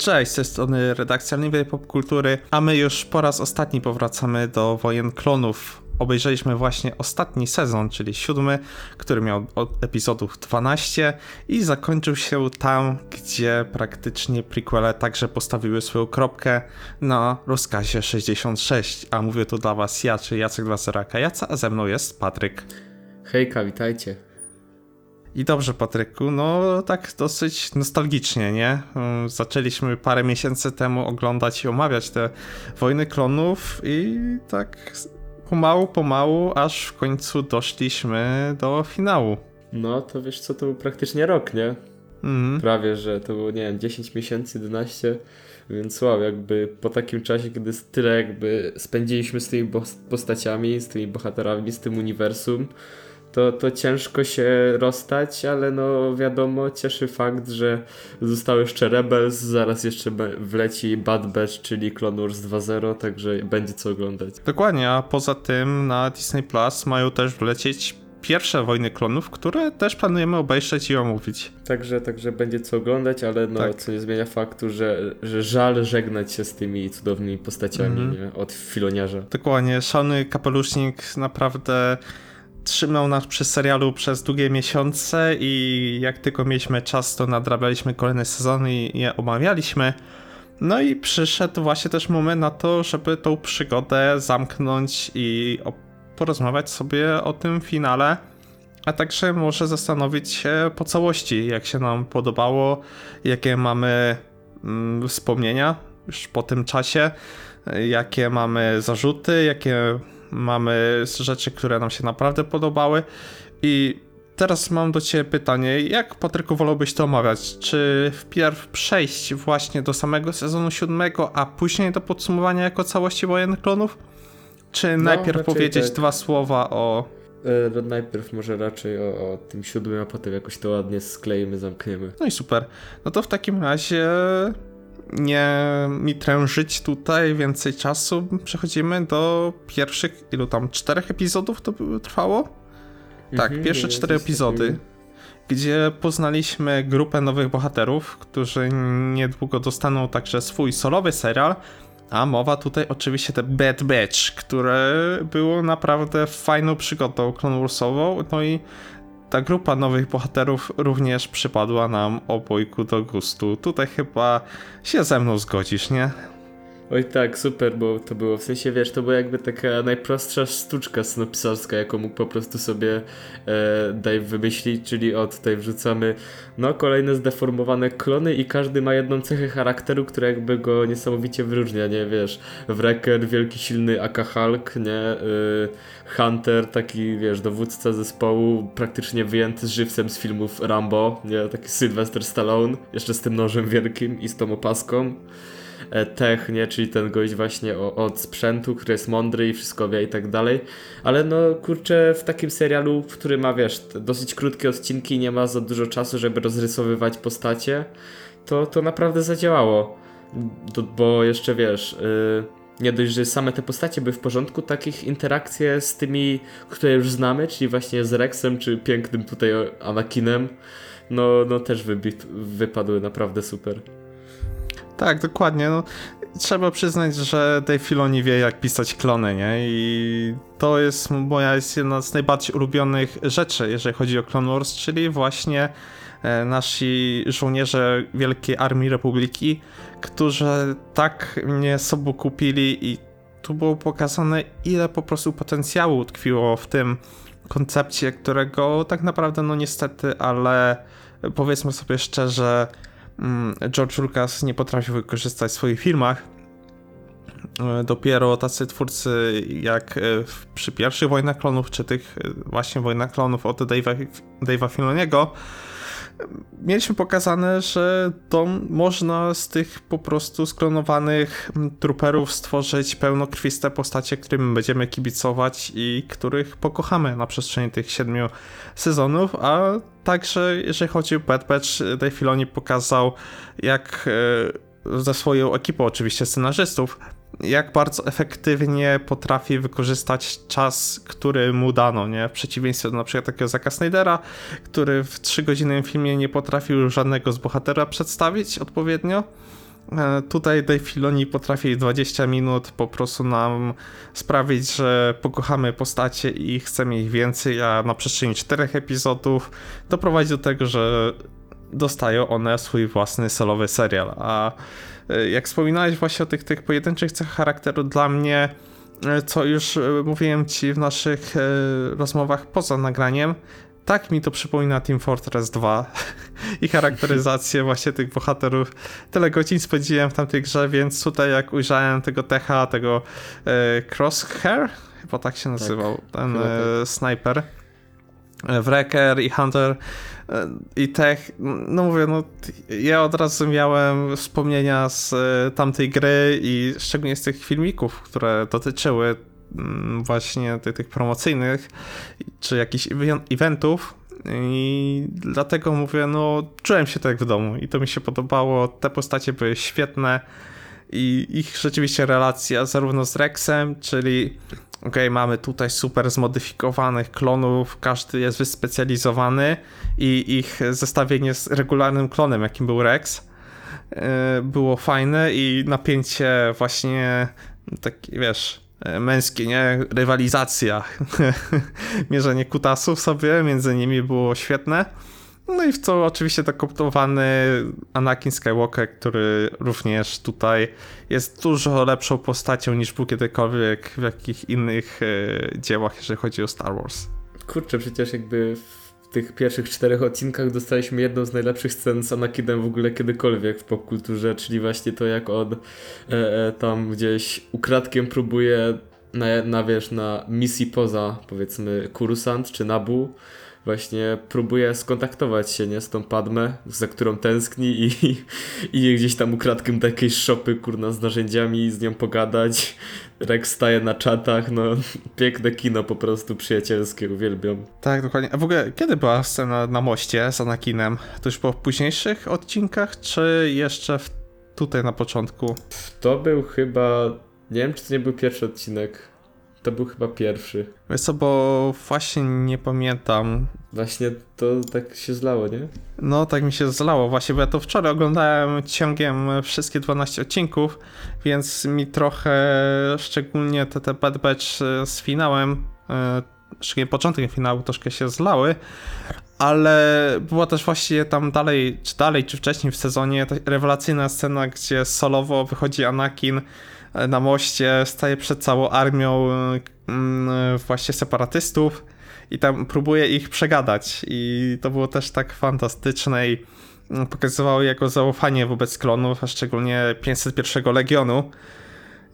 Cześć, z tej strony redakcja Niwej Popkultury, a my już po raz ostatni powracamy do Wojen Klonów. Obejrzeliśmy właśnie ostatni sezon, czyli siódmy, który miał od epizodów 12 i zakończył się tam, gdzie praktycznie prequele także postawiły swoją kropkę na rozkazie 66. A mówię tu dla was ja, czy Jacek Laseraka Jaca, a ze mną jest Patryk. Hejka, witajcie. I dobrze, Patryku, no tak dosyć nostalgicznie, nie? Mm, Zaczęliśmy parę miesięcy temu oglądać i omawiać te wojny klonów i tak pomału, pomału, aż w końcu doszliśmy do finału. No to wiesz co, to był praktycznie rok, nie? Mhm. Prawie, że to było, nie wiem, 10 miesięcy, 11, więc wow, jakby po takim czasie, kiedy tyle jakby spędziliśmy z tymi postaciami, z tymi bohaterami, z tym uniwersum, to, to ciężko się rozstać, ale no wiadomo, cieszy fakt, że został jeszcze Rebels, zaraz jeszcze wleci Bad Batch, czyli Clone Wars 2.0, także będzie co oglądać. Dokładnie, a poza tym na Disney Plus mają też wlecieć pierwsze wojny klonów, które też planujemy obejrzeć i omówić. Także, także będzie co oglądać, ale no, Tak. co nie zmienia faktu, że, że żal żegnać się z tymi cudownymi postaciami Mhm. nie? od filoniarza. Dokładnie, szalony kapelusznik naprawdę trzymał nas przy serialu przez długie miesiące i jak tylko mieliśmy czas, to nadrabialiśmy kolejne sezony i je omawialiśmy. No i przyszedł właśnie też moment na to, żeby tą przygodę zamknąć i porozmawiać sobie o tym finale, a także może zastanowić się po całości, jak się nam podobało, jakie mamy mm, wspomnienia już po tym czasie, jakie mamy zarzuty, jakie mamy rzeczy, które nam się naprawdę podobały. I teraz mam do Ciebie pytanie, jak Patryku wolałbyś to omawiać? Czy wpierw przejść właśnie do samego sezonu siódmego, a później do podsumowania jako całości wojen klonów? Czy najpierw raczej powiedzieć tak. dwa słowa o E, no najpierw może raczej o, o tym siódmym, a potem jakoś to ładnie skleimy, zamkniemy. No i super. No to w takim razie nie mi trężyć tutaj więcej czasu. Przechodzimy do pierwszych, ilu tam, czterech epizodów to by trwało? Tak, Mhm, pierwsze cztery epizody, gdzie poznaliśmy grupę nowych bohaterów, którzy niedługo dostaną także swój solowy serial. A mowa tutaj oczywiście te Bad Batch, które było naprawdę fajną przygodą Clone Warsową. No i ta grupa nowych bohaterów również przypadła nam obojku do gustu. Tutaj chyba się ze mną zgodzisz, nie? Oj tak, super, bo to było, w sensie wiesz, to była jakby taka najprostsza sztuczka snopisarska, jaką mógł po prostu sobie e, Dave wymyślić, czyli o tutaj wrzucamy no kolejne zdeformowane klony i każdy ma jedną cechę charakteru, która jakby go niesamowicie wyróżnia, nie wiesz, Wrecker, wielki silny Aka Hulk, nie, y, Hunter, taki wiesz, dowódca zespołu, praktycznie wyjęty z żywcem z filmów Rambo, nie, taki Sylvester Stallone, jeszcze z tym nożem wielkim i z tą opaską e, tech, nie, czyli ten gość właśnie o, od sprzętu, który jest mądry i wszystko wie i tak dalej. Ale no kurczę, w takim serialu, w którym ma wiesz, dosyć krótkie odcinki, nie ma za dużo czasu, żeby rozrysowywać postacie, to, to naprawdę zadziałało. Bo jeszcze wiesz, y, nie dość, że same te postacie były w porządku, takich interakcje z tymi, które już znamy, czyli właśnie z Rexem, czy pięknym tutaj Anakinem, no, no też wybit, wypadły naprawdę super. Tak, dokładnie. No, trzeba przyznać, że Dave Filoni wie, jak pisać klony, nie? I to jest moja jest jedna z najbardziej ulubionych rzeczy, jeżeli chodzi o Clone Wars, czyli właśnie e, nasi żołnierze Wielkiej Armii Republiki, którzy tak mnie sobą kupili i tu było pokazane, ile po prostu potencjału tkwiło w tym koncepcie, którego tak naprawdę, no niestety, ale powiedzmy sobie szczerze, mm, George Lucas nie potrafił wykorzystać w swoich filmach. E, Dopiero tacy twórcy jak e, przy pierwszych Wojnach Klonów, czy tych e, właśnie Wojnach Klonów od Dave'a, Dave'a Filoniego, mieliśmy pokazane, że to można z tych po prostu sklonowanych mm, truperów stworzyć pełnokrwiste postacie, którym będziemy kibicować i których pokochamy na przestrzeni tych siedmiu sezonów, a także jeżeli chodzi o Bad Batch, Dave Filoni pokazał jak e, ze swoją ekipą oczywiście scenarzystów, jak bardzo efektywnie potrafi wykorzystać czas, który mu dano, nie? W przeciwieństwie do na przykład takiego Zaka Snydera, który w 3-godzinnym filmie nie potrafił żadnego z bohatera przedstawić odpowiednio. E, Tutaj Dave Filoni potrafi w 20 minut po prostu nam sprawić, że pokochamy postacie i chcemy ich więcej, a na przestrzeni czterech epizodów doprowadzi do tego, że dostają one swój własny solowy serial. A jak wspominałeś właśnie o tych, tych pojedynczych cechach charakteru, dla mnie, e, co już e, mówiłem ci w naszych e, rozmowach poza nagraniem, tak mi to przypomina Team Fortress 2 i charakteryzację właśnie tych bohaterów. Tyle godzin spędziłem w tamtej grze, więc tutaj jak ujrzałem tego techa, tego e, Crosshair, chyba tak się nazywał, ten chyba e, sniper, e, Wrecker i Hunter e, i tech, no mówię, no ja od razu miałem wspomnienia z e, tamtej gry i szczególnie z tych filmików, które dotyczyły mm, właśnie tych, tych promocyjnych czy jakichś eventów. I dlatego mówię, no czułem się tak w domu i to mi się podobało, te postacie były świetne i ich rzeczywiście relacja zarówno z Rexem, czyli okej, mamy tutaj super zmodyfikowanych klonów, każdy jest wyspecjalizowany i ich zestawienie z regularnym klonem, jakim był Rex, e, było fajne i napięcie właśnie takie, wiesz, e, męskie, nie? Rywalizacja. Mierzenie kutasów sobie między nimi było świetne. No i w co oczywiście dokoptowany Anakin Skywalker, który również tutaj jest dużo lepszą postacią niż był kiedykolwiek w jakich innych e, dziełach, jeżeli chodzi o Star Wars. Kurczę, przecież jakby w tych pierwszych czterech odcinkach dostaliśmy jedną z najlepszych scen z Anakinem w ogóle kiedykolwiek w popkulturze, czyli właśnie to jak on e, e, tam gdzieś ukradkiem próbuje na, na wiesz, na misji poza powiedzmy Kurusant czy Nabu właśnie próbuje skontaktować się, nie, z tą Padmę, za którą tęskni i, i gdzieś tam ukradkiem do jakiejś szopy, kurna, z narzędziami, z nią pogadać. Rex staje na czatach, no piękne kino po prostu przyjacielskie, uwielbiam. Tak, dokładnie. A w ogóle, kiedy była scena na moście z Anakinem? To już w późniejszych odcinkach, czy jeszcze w, tutaj na początku? To był chyba, nie wiem czy to nie był pierwszy odcinek, to był chyba pierwszy. Wiesz co, bo właśnie nie pamiętam. Właśnie to tak się zlało, nie? No, tak mi się zlało właśnie, bo ja to wczoraj oglądałem ciągiem wszystkie 12 odcinków, więc mi trochę, szczególnie te, te Bad Batch z finałem, e, szczególnie początek finału troszkę się zlały, ale była też właśnie tam dalej, czy dalej, czy wcześniej w sezonie ta rewelacyjna scena, gdzie solowo wychodzi Anakin na moście, staje przed całą armią e, mm, właśnie separatystów i tam próbuje ich przegadać i to było też tak fantastyczne i mm, pokazywało jego zaufanie wobec klonów, a szczególnie 501 Legionu.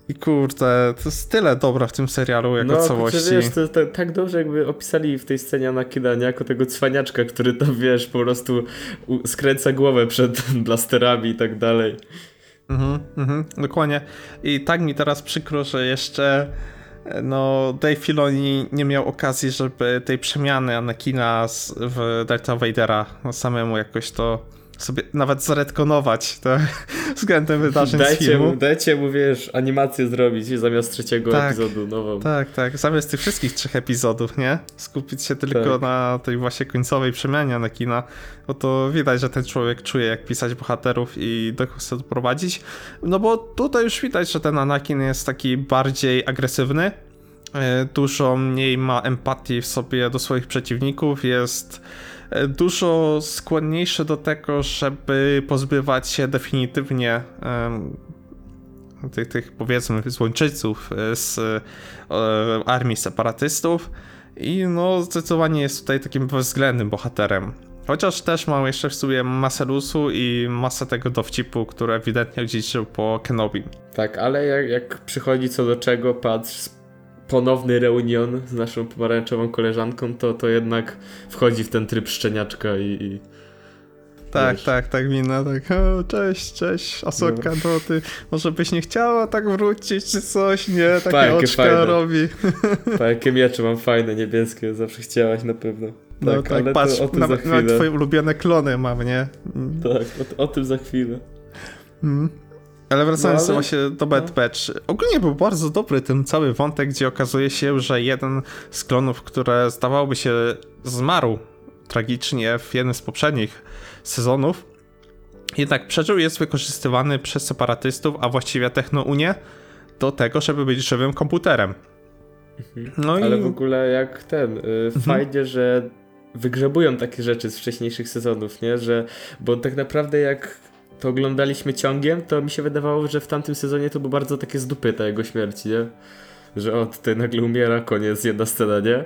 I kurde, to jest tyle dobra w tym serialu jako no, całości. kurczę, wiesz, to jest tak, dobrze jakby opisali w tej scenie Anakina, nie jako tego cwaniaczka, który tam, wiesz, po prostu skręca głowę przed blasterami i tak dalej. Mhm, mhm, dokładnie. I tak mi teraz przykro, że jeszcze e, no Dave Filoni nie miał okazji, żeby tej przemiany Anakina w Darth Vadera no, samemu jakoś to sobie nawet zaretkonować to względem wydarzeń z Dajcie filmu. mu, dajcie mu, wiesz, animację zrobić zamiast trzeciego Tak. epizodu nową. Tak, tak. Zamiast tych wszystkich trzech epizodów, nie? Skupić się tylko Tak. na tej właśnie końcowej przemianie Anakina, bo to widać, że ten człowiek czuje, jak pisać bohaterów i do kogo chce doprowadzić. No bo tutaj już widać, że ten Anakin jest taki bardziej agresywny, e, dużo mniej ma empatii w sobie do swoich przeciwników, jest dużo skłonniejszy do tego, żeby pozbywać się definitywnie tych, tych powiedzmy złończyców e, z e, armii separatystów i no zdecydowanie jest tutaj takim bezwzględnym bohaterem. Chociaż też mam jeszcze w sobie masę lusu i masę tego dowcipu, który ewidentnie odziedziczył po Kenobi. Tak, ale jak, jak przychodzi co do czego, patrz, ponowny reunion z naszą pomarańczową koleżanką, to, to jednak wchodzi w ten tryb szczeniaczka i, i Tak, Wiesz. tak, tak, mina, tak, o, cześć, cześć, Asoka, to ty może byś nie chciała tak wrócić czy coś, nie, takie oczka fajne. robi. Pa, jakie miecze mam fajne, niebieskie, zawsze chciałaś na pewno. No Tak, tak, ale patrz, o tym nawet, za nawet chwilę. twoje ulubione klony mam, nie? Tak, o, o tym za chwilę. Mm. Ale wracając No, ale- właśnie do Bad no. Batch, ogólnie był bardzo dobry ten cały wątek, gdzie okazuje się, że jeden z klonów, które zdawałoby się zmarł tragicznie w jednym z poprzednich sezonów, Jednak przeżył jest wykorzystywany przez separatystów, a właściwie Technounię, do tego, żeby być żywym komputerem. No Ale i Mhm. w ogóle jak ten, y, fajnie, że wygrzebują takie rzeczy z wcześniejszych sezonów, nie? Że, bo tak naprawdę jak to oglądaliśmy ciągiem, to mi się wydawało, że w tamtym sezonie to było bardzo takie z dupy ta jego śmierć, nie? Że o, tutaj nagle umiera, koniec, jedna scena, nie?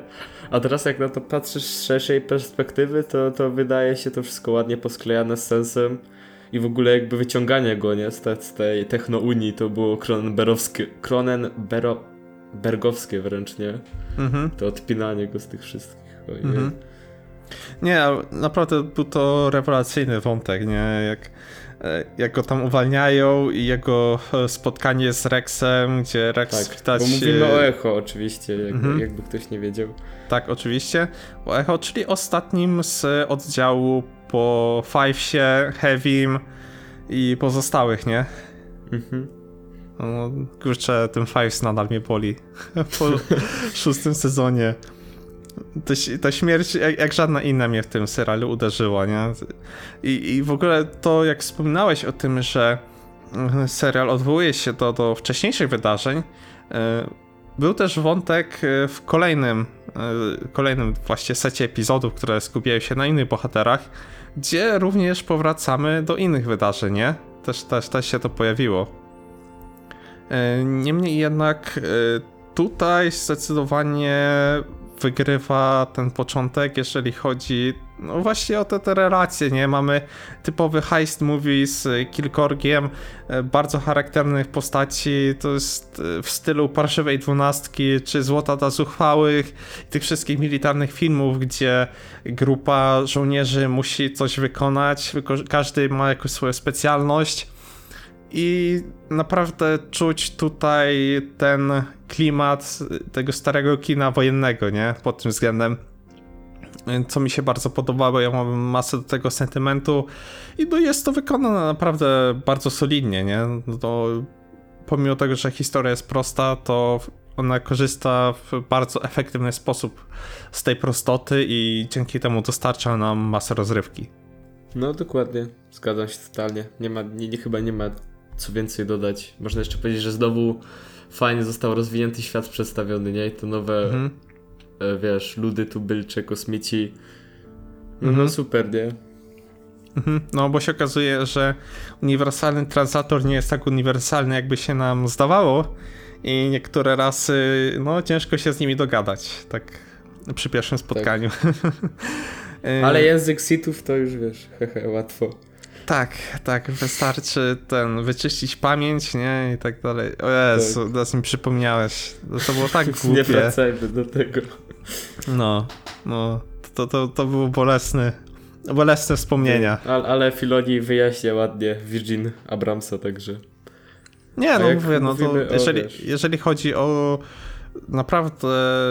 A teraz jak na to patrzysz z szerszej perspektywy, to, to wydaje się to wszystko ładnie posklejane z sensem. I w ogóle jakby wyciąganie go, nie? Z, te, z tej technounii to było Cronenberowskie, Cronenbero, Bergowskie wręcz, nie? Mhm. To odpinanie go z tych wszystkich. Ojej. Mhm. Nie, naprawdę był to rewelacyjny wątek, nie? Jak, jak go tam uwalniają i jego e, spotkanie z Rexem, gdzie Rex Tak, widać... bo mówimy e, o Echo oczywiście, jakby, Mhm. jakby ktoś nie wiedział. Tak, oczywiście. O Echo, czyli ostatnim z oddziału po Fivesie, Heavym i pozostałych, nie? Mhm. No, kurczę, ten Fives nadal mnie boli. po szóstym sezonie. Ś- ta śmierć, jak, jak żadna inna mnie w tym serialu uderzyła, nie? I, I w ogóle to, jak wspominałeś o tym, że mm, serial odwołuje się do, do wcześniejszych wydarzeń, e, był też wątek e, w kolejnym, e, kolejnym właśnie secie epizodów, które skupiają się na innych bohaterach, gdzie również powracamy do innych wydarzeń, nie? Też, też, też się to pojawiło. Niemniej jednak tutaj zdecydowanie wygrywa ten początek, jeżeli chodzi no właśnie o te, te relacje, nie? Mamy typowy heist movie z Kilkorgiem, e, bardzo charakternych postaci, to jest e, w stylu Parszywej Dwunastki, czy Złota dla Zuchwałych, tych wszystkich militarnych filmów, gdzie grupa żołnierzy musi coś wykonać, wyko- każdy ma jakąś swoją specjalność, i naprawdę czuć tutaj ten klimat tego starego kina wojennego, nie? Pod tym względem. Co mi się bardzo podobało, ja mam masę do tego sentymentu i no jest to wykonane naprawdę bardzo solidnie, nie? No To pomimo tego, że historia jest prosta, to ona korzysta w bardzo efektywny sposób z tej prostoty i dzięki temu dostarcza nam masę rozrywki. No dokładnie, zgadzam się totalnie. Nie ma, nie, nie, chyba nie ma co więcej dodać. Można jeszcze powiedzieć, że znowu fajnie został rozwinięty świat przedstawiony, nie? I te nowe, Mhm. e, wiesz, ludy, tubylcze, kosmici. No, Mhm. no super, nie? Mhm, No, bo się okazuje, że uniwersalny translator nie jest tak uniwersalny, jakby się nam zdawało, i niektóre rasy, no, ciężko się z nimi dogadać, tak przy pierwszym spotkaniu. Y, Ale język sitów to już wiesz, hehe, łatwo. Tak, tak, wystarczy ten, wyczyścić pamięć, nie, i tak dalej. O Jezu, teraz mi przypomniałeś, No, to było tak Nie głupie. wracajmy do tego. No, no, to, to, to było bolesne, bolesne wspomnienia. Ale, ale Filoni wyjaśnia ładnie Virgin Abramsa, także. Nie, no mówię, no to o, jeżeli, jeżeli chodzi o naprawdę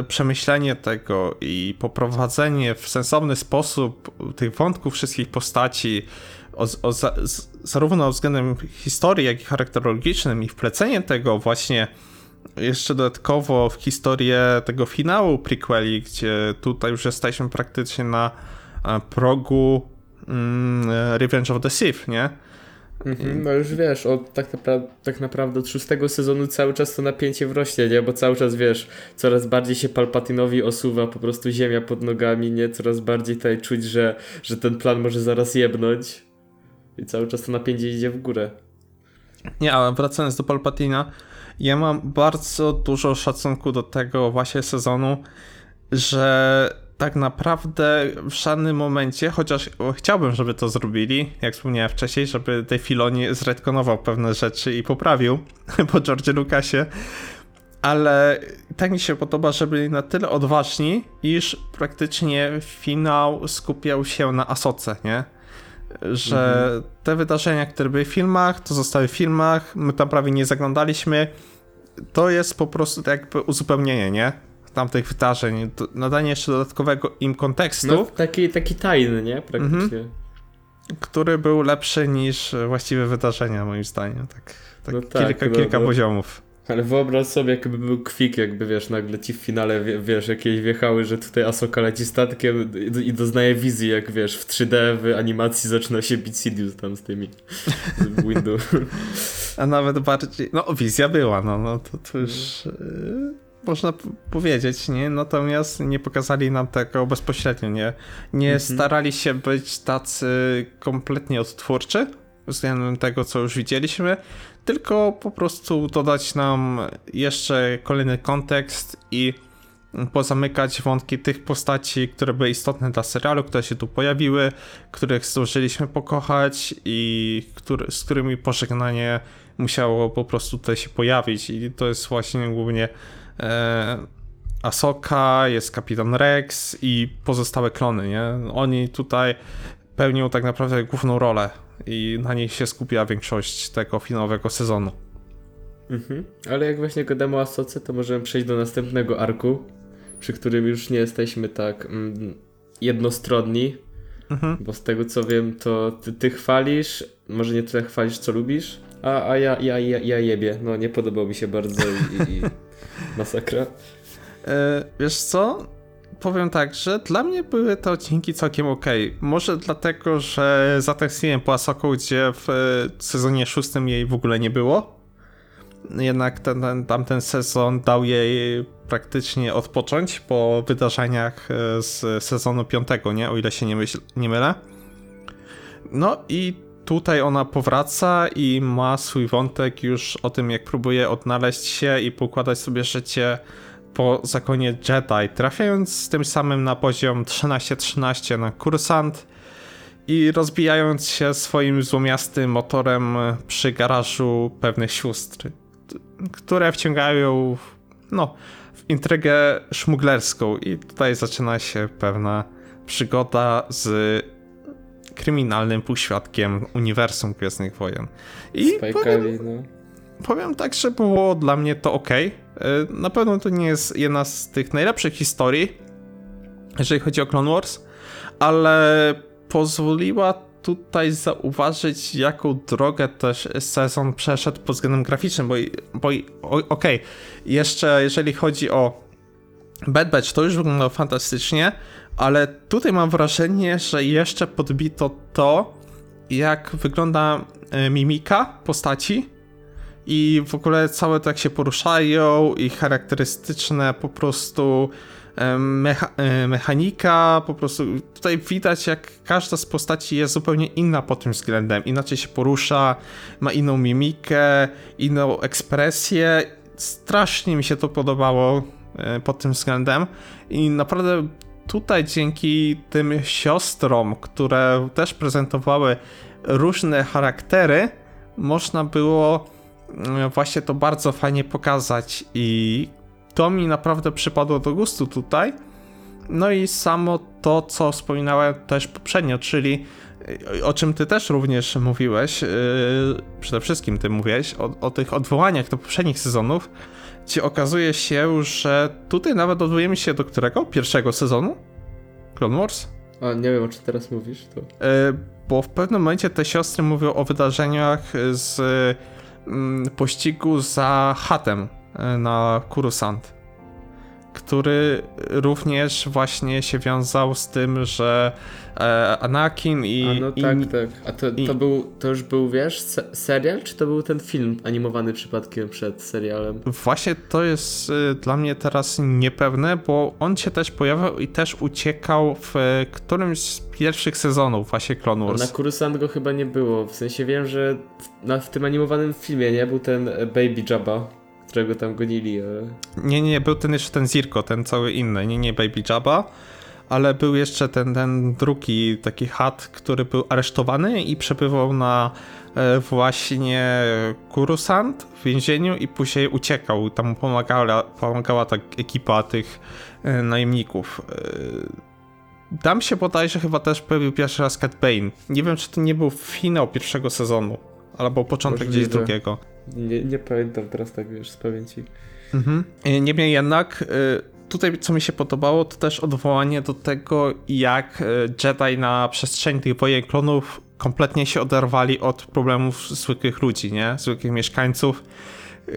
przemyślenie tego i poprowadzenie w sensowny sposób tych wątków wszystkich postaci, o, o, zarówno względem historii, jak i charakterologicznym i wplecenie tego właśnie jeszcze dodatkowo w historię tego finału prequeli, gdzie tutaj już jesteśmy praktycznie na e, progu mm, Revenge of the Sith, nie? Mhm, no już wiesz, od tak, napra- tak naprawdę od szóstego sezonu cały czas to napięcie wrośnie, nie? Bo cały czas wiesz, coraz bardziej się Palpatinowi osuwa po prostu ziemia pod nogami, nie? Coraz bardziej tutaj czuć, że, że ten plan może zaraz jebnąć. I cały czas to napięcie idzie w górę. Nie, ale wracając do Palpatina, ja mam bardzo dużo szacunku do tego właśnie sezonu, że tak naprawdę w żadnym momencie, chociaż chciałbym, żeby to zrobili, jak wspomniałem wcześniej, żeby Dave Filoni zredkonował pewne rzeczy i poprawił po George Lucasie, ale tak mi się podoba, że byli na tyle odważni, iż praktycznie finał skupiał się na Asoce, nie? Że te wydarzenia, które były w filmach, to zostały w filmach, my tam prawie nie zaglądaliśmy. To jest po prostu tak jakby uzupełnienie, nie? Tamtych wydarzeń, nadanie jeszcze dodatkowego im kontekstu, No taki, taki tajny, nie? Praktycznie. który był lepszy niż właściwe wydarzenia, moim zdaniem. Tak, tak No tak, kilka, no, kilka no. poziomów. Ale wyobraź sobie, jakby był kwik, jakby wiesz, nagle ci w finale, wie, wiesz, jakieś wjechały, że tutaj Asoka leci statkiem i, doznaje wizji, jak wiesz, w 3D w animacji zaczyna się bić Sidious tam z tymi z window. A nawet bardziej, no wizja była, no, no to, to już yy, można powiedzieć, nie? Natomiast nie pokazali nam tego bezpośrednio, nie? Nie Mhm. starali się być tacy kompletnie odtwórczy względem tego, co już widzieliśmy, tylko po prostu dodać nam jeszcze kolejny kontekst i pozamykać wątki tych postaci, które były istotne dla serialu, które się tu pojawiły, których zdążyliśmy pokochać i który, z którymi pożegnanie musiało po prostu tutaj się pojawić i to jest właśnie głównie e, Asoka, jest Kapitan Rex i pozostałe klony, nie? Oni tutaj pełnią tak naprawdę główną rolę i na niej się skupia większość tego finałowego sezonu. Mhm. Ale jak właśnie gadamy o Asoce, to możemy przejść do następnego arku, przy którym już nie jesteśmy tak mm, jednostronni, Mhm. bo z tego co wiem, to ty, ty chwalisz, może nie tyle chwalisz, co lubisz, a, a ja, ja, ja, ja jebie. No nie podobał mi się bardzo i, i masakra. E, wiesz co? Powiem tak, że dla mnie były te odcinki całkiem ok. Może dlatego, że zatęskniłem po Asoku, gdzie w e, sezonie szóstym jej w ogóle nie było. Jednak ten, ten, tamten sezon dał jej praktycznie odpocząć po wydarzeniach e, z sezonu piątego, nie? O ile się nie, myśl, nie mylę. No i tutaj ona powraca i ma swój wątek już o tym, jak próbuje odnaleźć się i poukładać sobie życie po zakonie Jedi, trafiając tym samym na poziom 13-13 na kursant i rozbijając się swoim złomiastym motorem przy garażu pewnych sióstr, które wciągają no, w intrygę szmuglerską i tutaj zaczyna się pewna przygoda z kryminalnym półświadkiem uniwersum Gwiezdnych Wojen. I powiem, no. powiem tak, że było dla mnie to ok. Na pewno to nie jest jedna z tych najlepszych historii, jeżeli chodzi o Clone Wars, ale pozwoliła tutaj zauważyć, jaką drogę też sezon przeszedł pod względem graficznym, bo, bo okej, jeszcze jeżeli chodzi o Bad Batch, to już wyglądało fantastycznie, ale tutaj mam wrażenie, że jeszcze podbito to, jak wygląda e, mimika postaci i w ogóle całe to jak się poruszają i charakterystyczne po prostu mecha e, mechanika, po prostu tutaj widać jak każda z postaci jest zupełnie inna pod tym względem, inaczej się porusza, ma inną mimikę, inną ekspresję, strasznie mi się to podobało e, pod tym względem. I naprawdę tutaj dzięki tym siostrom, które też prezentowały różne charaktery, można było właśnie to bardzo fajnie pokazać i to mi naprawdę przypadło do gustu tutaj. No i samo to, co wspominałem też poprzednio, czyli y, o czym ty też również mówiłeś, yy, przede wszystkim ty mówiłeś, o, o tych odwołaniach do poprzednich sezonów, gdzie okazuje się, że tutaj nawet odwołujemy się do którego? Pierwszego sezonu? Clone Wars? A nie wiem, o czym teraz mówisz, to... E, bo w pewnym momencie te siostry mówią o wydarzeniach z pościgu za chatem e, na Kurusant, który również właśnie się wiązał z tym, że Anakin i A no tak, inni- tak. A to, i- to, był, to już był, wiesz, se serial, czy to był ten film animowany przypadkiem przed serialem? Właśnie to jest y, dla mnie teraz niepewne, bo on się też pojawiał i też uciekał w e, którymś z pierwszych sezonów właśnie Clone A Wars. na Coruscant go chyba nie było, w sensie wiem, że w, na, w tym animowanym filmie, nie? Był ten e, Baby Jabba, którego tam gonili, ale... Nie, nie, był ten jeszcze ten Zirko, ten cały inny, nie, nie Baby Jabba, ale był jeszcze ten, ten drugi taki hat, który był aresztowany i przebywał na e, właśnie Kurusant w więzieniu i później uciekał. Tam pomagała, pomagała ta ekipa tych e, najemników. E, tam się bodajże chyba też pojawił pierwszy raz Cat Bane. Nie wiem, czy to nie był finał pierwszego sezonu, albo początek gdzieś Możliwe. drugiego. Nie, nie pamiętam teraz tak, wiesz, z pamięci. Mhm. E, Niemniej jednak, e, tutaj co mi się podobało, to też odwołanie do tego, jak e, Jedi na przestrzeni tych wojen klonów kompletnie się oderwali od problemów zwykłych ludzi, nie? Zwykłych mieszkańców. E,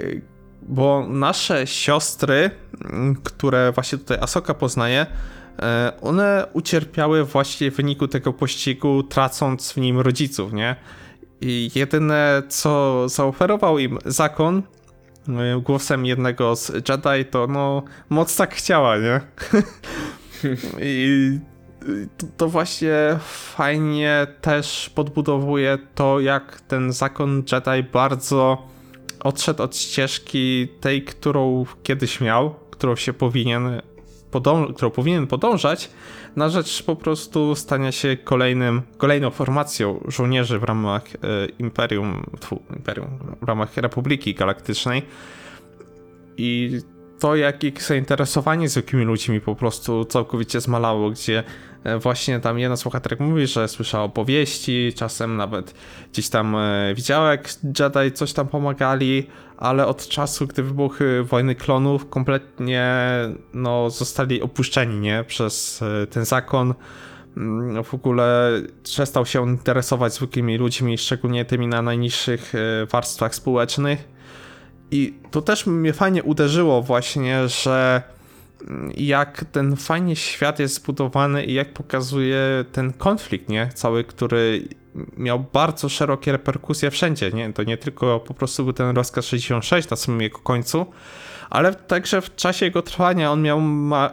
bo nasze siostry, które właśnie tutaj Asoka poznaje, e, one ucierpiały właśnie w wyniku tego pościgu, tracąc w nim rodziców, nie? I jedyne, co zaoferował im zakon, głosem jednego z Jedi, to no, moc tak chciała, nie? I to, to właśnie fajnie też podbudowuje to, jak ten zakon Jedi bardzo odszedł od ścieżki tej, którą kiedyś miał, którą się powinien, podąż- którą powinien podążać, na rzecz po prostu stania się kolejnym, kolejną formacją żołnierzy w ramach e, Imperium, tfu, Imperium, w ramach Republiki Galaktycznej. I to, jak ich zainteresowanie zwykłymi ludźmi po prostu całkowicie zmalało, gdzie właśnie tam jedna z bohaterek mówi, że słyszała opowieści, czasem nawet gdzieś tam e, widziała, jak Jedi coś tam pomagali, ale od czasu, gdy wybuchły wojny klonów, kompletnie no, zostali opuszczeni, nie? Przez e, ten zakon. Mm, W ogóle przestał się interesować zwykłymi ludźmi, szczególnie tymi na najniższych e, warstwach społecznych. I to też mnie fajnie uderzyło właśnie, że jak ten fajnie świat jest zbudowany i jak pokazuje ten konflikt, nie? Cały, który miał bardzo szerokie reperkusje wszędzie, nie? To nie tylko po prostu był ten rozkaz 66 na samym jego końcu, ale także w czasie jego trwania on miał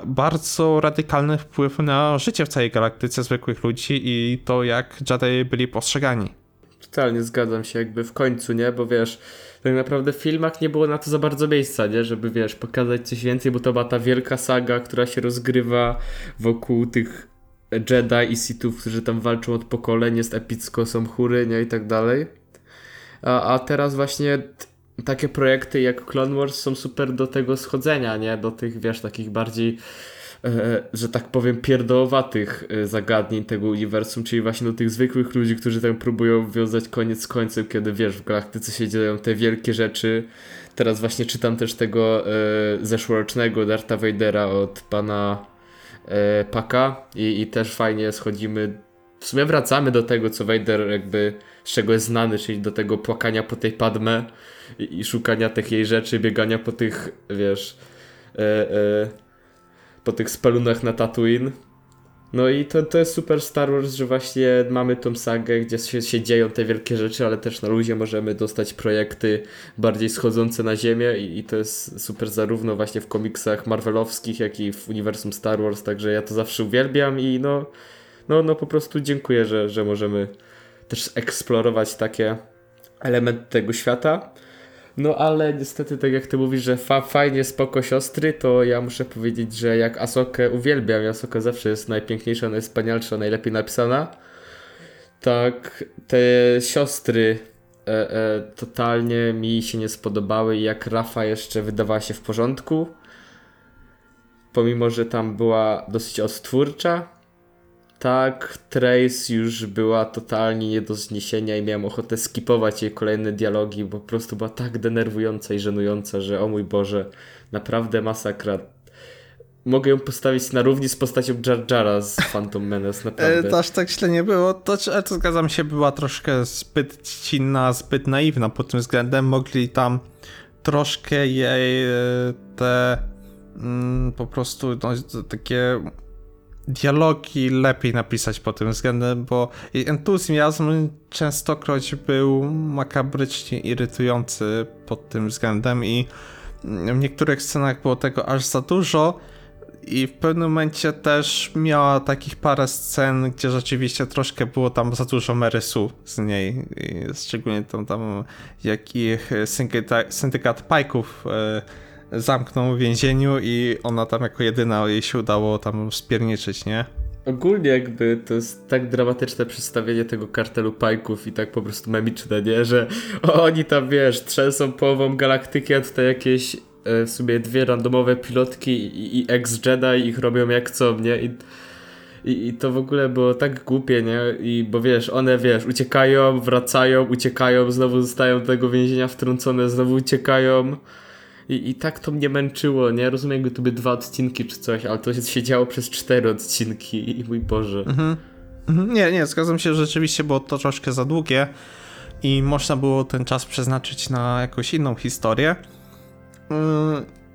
bardzo radykalny wpływ na życie w całej galaktyce zwykłych ludzi i to, jak Jedi byli postrzegani. Totalnie zgadzam się, jakby w końcu, nie? Bo wiesz, tak naprawdę w filmach nie było na to za bardzo miejsca, nie? Żeby, wiesz, pokazać coś więcej, bo to była ta wielka saga, która się rozgrywa wokół tych Jedi i Sithów, którzy tam walczą od pokoleń, jest epicko, są chóry, nie? I tak dalej. A, a teraz właśnie takie projekty jak Clone Wars są super do tego schodzenia, nie? Do tych, wiesz, takich bardziej że tak powiem, pierdołowatych e, zagadnień tego uniwersum, czyli właśnie do tych zwykłych ludzi, którzy tam próbują wiązać koniec z końcem, kiedy wiesz, w galaktyce się dzieją te wielkie rzeczy. Teraz właśnie czytam też tego e, zeszłorocznego Darta Vadera od pana e, Paka i, i też fajnie schodzimy. W sumie wracamy do tego, co Vader jakby z czego jest znany, czyli do tego płakania po tej Padme i, i szukania tych jej rzeczy, biegania po tych, wiesz, e, e, po tych spelunach na Tatooine. No i to, to jest super Star Wars, że właśnie mamy tą sagę, gdzie się, się dzieją te wielkie rzeczy, ale też na luzie możemy dostać projekty bardziej schodzące na ziemię i, i to jest super zarówno właśnie w komiksach marvelowskich, jak i w uniwersum Star Wars, także ja to zawsze uwielbiam i no, no, no po prostu dziękuję, że, że możemy też eksplorować takie elementy tego świata. No ale niestety, tak jak ty mówisz, że fa fajnie, spoko siostry, to ja muszę powiedzieć, że jak Asokę uwielbiam, Asoka zawsze jest najpiękniejsza, najwspanialsza, najlepiej napisana, tak te siostry e, e, totalnie mi się nie spodobały i jak Rafa jeszcze wydawała się w porządku, pomimo, że tam była dosyć odtwórcza, tak, Trace już była totalnie nie do zniesienia i miałem ochotę skipować jej kolejne dialogi, bo po prostu była tak denerwująca i żenująca, że o mój Boże, naprawdę masakra. Mogę ją postawić na równi z postacią Jar Jara z Phantom Menace, E, naprawdę. to aż tak źle nie było. To, to zgadzam się, była troszkę zbyt cinna, zbyt naiwna pod tym względem. Mogli tam troszkę jej e, te mm, po prostu no, takie dialogi lepiej napisać pod tym względem, bo entuzjazm częstokroć był makabrycznie irytujący pod tym względem i w niektórych scenach było tego aż za dużo. I w pewnym momencie też miała takich parę scen, gdzie rzeczywiście troszkę było tam za dużo merysu z niej. Szczególnie tam, tam jak ich syndykat, syndykat pajków e, zamknął w więzieniu i ona tam jako jedyna jej się udało tam spierniczyć, nie? Ogólnie jakby to jest tak dramatyczne przedstawienie tego kartelu pajków i tak po prostu memiczne, nie? Że oni tam, wiesz, trzęsą połową galaktyki, a tutaj jakieś e, w sumie dwie randomowe pilotki i, i ex-Jedi ich robią jak co, nie? I, i, I to w ogóle było tak głupie, nie? I bo wiesz, one wiesz, uciekają, wracają, uciekają, znowu zostają do tego więzienia wtrącone, znowu uciekają. I, I tak to mnie męczyło, nie? Rozumiem, jakby tu by dwa odcinki czy coś, ale to się siedziało przez cztery odcinki i mój Boże. Mhm. Mhm, Nie, nie, zgadzam się, rzeczywiście było to troszkę za długie i można było ten czas przeznaczyć na jakąś inną historię. Yy,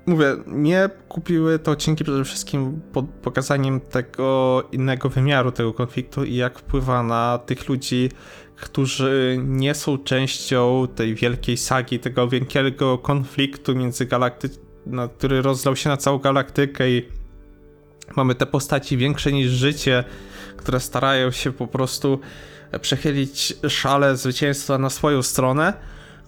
mówię, mnie kupiły te odcinki przede wszystkim pod pokazaniem tego innego wymiaru tego konfliktu i jak wpływa na tych ludzi, którzy nie są częścią tej wielkiej sagi, tego wielkiego konfliktu międzygalakty... na- który rozlał się na całą galaktykę i mamy te postaci większe niż życie, które starają się po prostu przechylić szale zwycięstwa na swoją stronę.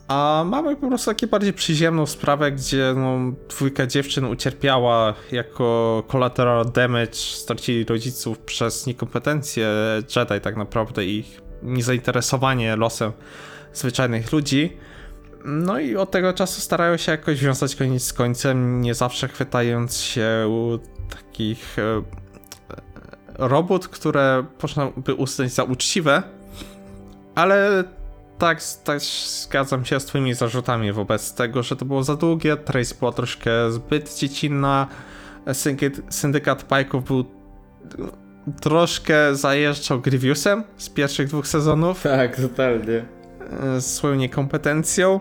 A mamy po prostu takie bardziej przyziemną sprawę, gdzie no, dwójka dziewczyn ucierpiała jako collateral damage, stracili rodziców przez niekompetencje Jedi tak naprawdę ich niezainteresowanie losem zwyczajnych ludzi. No i od tego czasu starają się jakoś wiązać koniec z końcem, nie zawsze chwytając się takich e, robót, które można by uznać za uczciwe, ale tak, tak zgadzam się z twoimi zarzutami wobec tego, że to było za długie, Trace była troszkę zbyt dziecinna, syndykat, syndykat Pajków był troszkę zajeżdżał Grievousem z pierwszych dwóch sezonów Tak, totalnie. e, z swoją niekompetencją,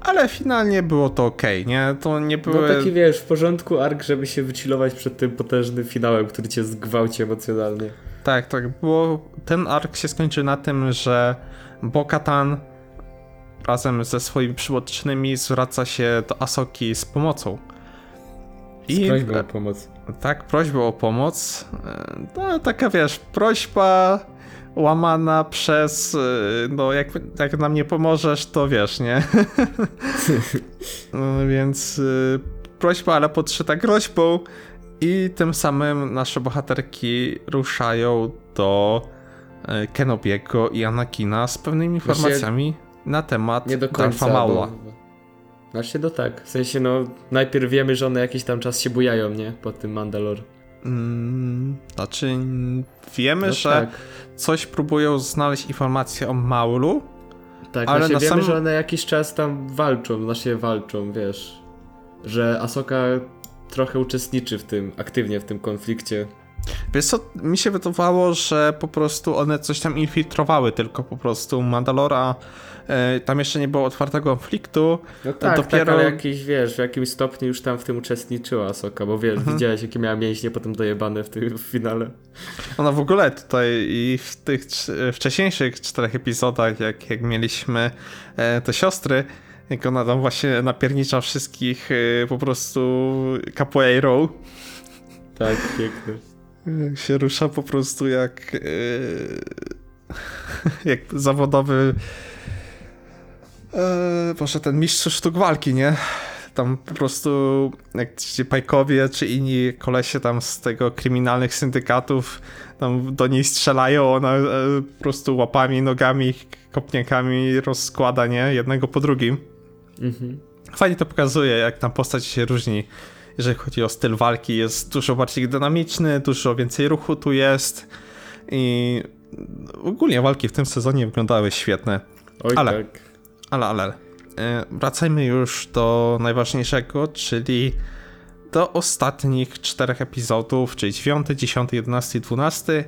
ale finalnie było to ok, nie? To nie No były... taki wiesz, w porządku ark, żeby się wychillować przed tym potężnym finałem, który cię zgwałci emocjonalnie. Tak, tak, było... Ten ark się skończy na tym, że Bo-Katan razem ze swoimi przywódczymi zwraca się do Asoki z pomocą. Z prośbą o pomoc. Tak, prośbą o pomoc. E, No, taka wiesz, prośba łamana przez. e, No, jak, jak nam nie pomożesz, to wiesz, nie? No, Więc e, prośba, ale podszyta groźbą. I tym samym nasze bohaterki ruszają do e, Kenobiego i Anakina z pewnymi Właśnie informacjami na temat Nie do końca. Maula. Bo... Znaczy no tak, w sensie no najpierw wiemy, że one jakiś tam czas się bujają, nie? Po tym Mandalor. Mm, znaczy, wiemy, No że tak, coś próbują znaleźć informacje o Maulu. tak ale znaczy na wiemy, samym- że one jakiś czas tam walczą, znaczy walczą, wiesz. Że Asoka trochę uczestniczy w tym, aktywnie w tym konflikcie. Wiesz co, mi się wydawało, że po prostu one coś tam infiltrowały, tylko po prostu Mandalora, e, tam jeszcze nie było otwartego konfliktu. No tak, dopiero- tak, ale jakiś, wiesz, w jakimś stopniu już tam w tym uczestniczyła Asoka, bo wiesz, Mhm. widziałeś jakie miała mięśnie potem dojebane w tym w finale. Ona w ogóle tutaj i w tych cz- wcześniejszych czterech epizodach, jak, jak mieliśmy e, te siostry, jak ona tam właśnie napiernicza wszystkich e, po prostu capoeirą, Tak, piękne. Się rusza po prostu jak. e, jak zawodowy. E, Boże, ten mistrz sztuk walki, nie? Tam po prostu jak ci pajkowie czy inni kolesie tam z tego kryminalnych syndykatów tam do niej strzelają, ona e, po prostu łapami, nogami, kopniakami rozkłada, nie? Jednego po drugim. Mhm. Fajnie to pokazuje, jak tam postać się różni, jeżeli chodzi o styl walki. Jest dużo bardziej dynamiczny, dużo więcej ruchu tu jest i ogólnie walki w tym sezonie wyglądały świetne. Oj Ale- tak. Ale, ale, e, wracajmy już do najważniejszego, czyli do ostatnich czterech epizodów, czyli 9, 10, 11 i 12,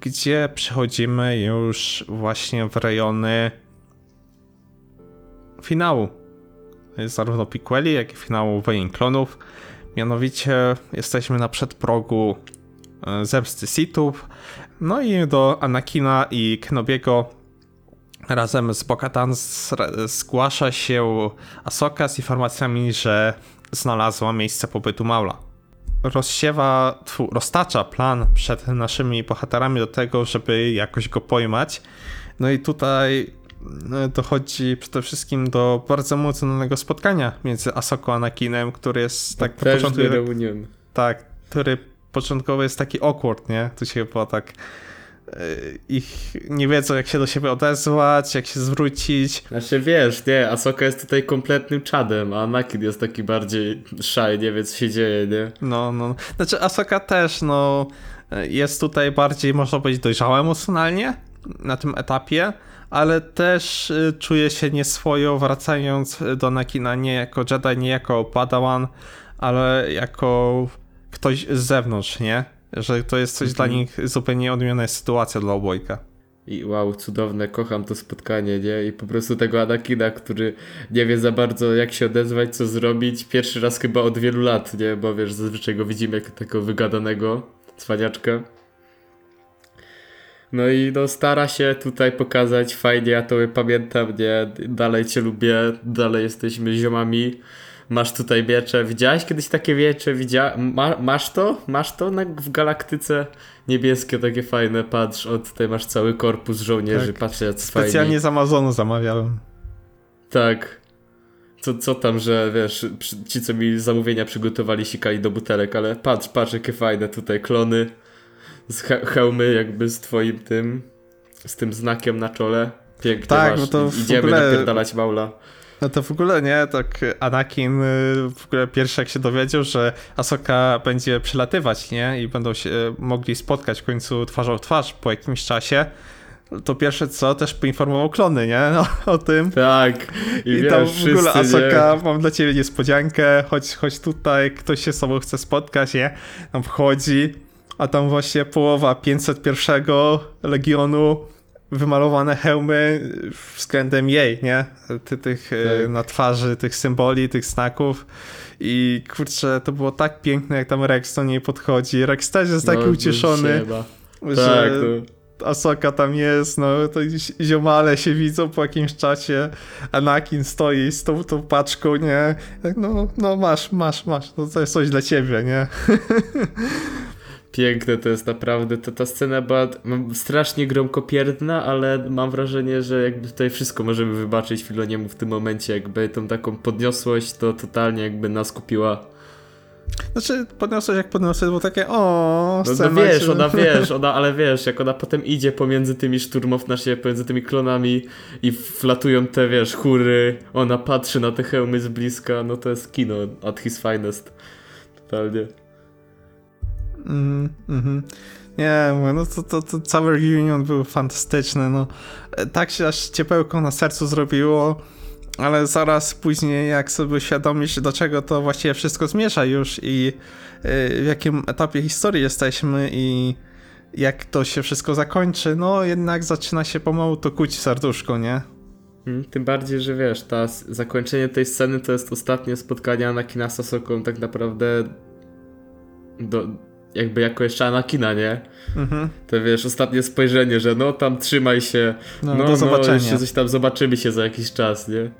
gdzie przechodzimy już właśnie w rejony finału. Zarówno Piqueli, jak i finału Wojen Klonów. Mianowicie jesteśmy na przedprogu e, zemsty Sithów. No i do Anakina i Kenobiego razem z Bokatan zgłasza się Asoka z informacjami, że znalazła miejsce pobytu Maula. Rozsiewa, tfu, roztacza plan przed naszymi bohaterami do tego, żeby jakoś go pojmać. No i tutaj dochodzi przede wszystkim do bardzo emocjonalnego spotkania między Asoką a Anakinem, który jest tak na początku... Reunion. Tak, który początkowo jest taki awkward, nie? Tu się chyba tak e, ich nie wiedzą jak się do siebie odezwać, jak się zwrócić. Znaczy wiesz, nie, Asoka jest tutaj kompletnym czadem, a Anakin jest taki bardziej szaj, nie wie co się dzieje, nie? No, no. Znaczy Asoka też, no, jest tutaj bardziej, można powiedzieć, dojrzała emocjonalnie na tym etapie, ale też y, czuje się nieswojo wracając do Nakina nie jako Jedi, nie jako Padawan, ale jako ktoś z zewnątrz, nie? Że to jest coś Mhm. dla nich zupełnie odmienna sytuacja dla obojga. I wow, cudowne, kocham to spotkanie, nie? I po prostu tego Anakina, który nie wie za bardzo jak się odezwać, co zrobić. Pierwszy raz chyba od wielu lat, nie? Bo wiesz, zazwyczaj go widzimy jako takiego wygadanego cwaniaczka. No i no stara się tutaj pokazać fajnie, ja to pamiętam, nie? Dalej cię lubię, dalej jesteśmy ziomami. Masz tutaj miecze. Widziałeś kiedyś takie miecze? Widzia... Ma, masz to? Masz to w galaktyce? Niebieskie, takie fajne. Patrz, o tutaj masz cały korpus żołnierzy. Tak. Patrz, jak Specjalnie fajni. z Amazonu zamawiałem. Tak. Co, co tam, że wiesz, ci co mi zamówienia przygotowali, sikali do butelek, ale patrz, patrz, jakie fajne tutaj klony. Z he hełmy jakby z twoim tym, z tym znakiem na czole. Pięknie Tak, masz. no to Idziemy ogóle- napierdalać maula. No to w ogóle nie, tak Anakin y, w ogóle pierwszy jak się dowiedział, że Asoka będzie przylatywać, nie? I będą się y, mogli spotkać w końcu twarzą w twarz po jakimś czasie, to pierwsze co, też poinformował klony, nie? O, o tym. Tak. I, I tam w ogóle? Asoka, mam dla ciebie niespodziankę, chodź, chodź tutaj, ktoś się z tobą chce spotkać, nie? Tam wchodzi, a tam właśnie połowa 501 Legionu, wymalowane hełmy względem jej, nie? Ty, tych e, Tak. na twarzy, tych symboli, tych znaków. I kurczę, to było tak piękne, jak tam Rex do niej podchodzi. Rex też jest taki No, ucieszony, że Tak, to... Asoka tam jest, no to zi- ziomale się widzą po jakimś czasie, Anakin stoi z tą, tą paczką, nie? Tak, No, no masz, masz, masz, no to jest coś dla ciebie, nie? Piękne to jest naprawdę, ta, ta scena była mam strasznie gromkopierna, ale mam wrażenie, że jakby tutaj wszystko możemy wybaczyć Filoniemu w tym momencie, jakby tą taką podniosłość to totalnie jakby nas kupiła. Znaczy, podniosłeś jak podniosłeś, bo takie o, No, scena, no wiesz, ona wiesz, ona, ale wiesz, jak ona potem idzie pomiędzy tymi szturmów na siebie, pomiędzy tymi klonami i wlatują te, wiesz, chóry, ona patrzy na te hełmy z bliska, no to jest kino at his finest. Totalnie. Mm, mhm. Nie, no to, to, to cały reunion był fantastyczny, no. E, Tak się aż ciepełko na sercu zrobiło, ale zaraz później jak sobie uświadomisz, do czego to właściwie wszystko zmierza już i y, w jakim etapie historii jesteśmy i jak to się wszystko zakończy, no jednak zaczyna się pomału to kuć serduszko, nie? Mm, Tym bardziej, że wiesz, ta zakończenie tej sceny to jest ostatnie spotkanie Anakina z tak naprawdę do, jakby jako jeszcze Anakina, nie? Mhm. To wiesz, ostatnie spojrzenie, że no tam trzymaj się, No, no, do no zobaczenia. jeszcze coś tam zobaczymy się za jakiś czas, nie?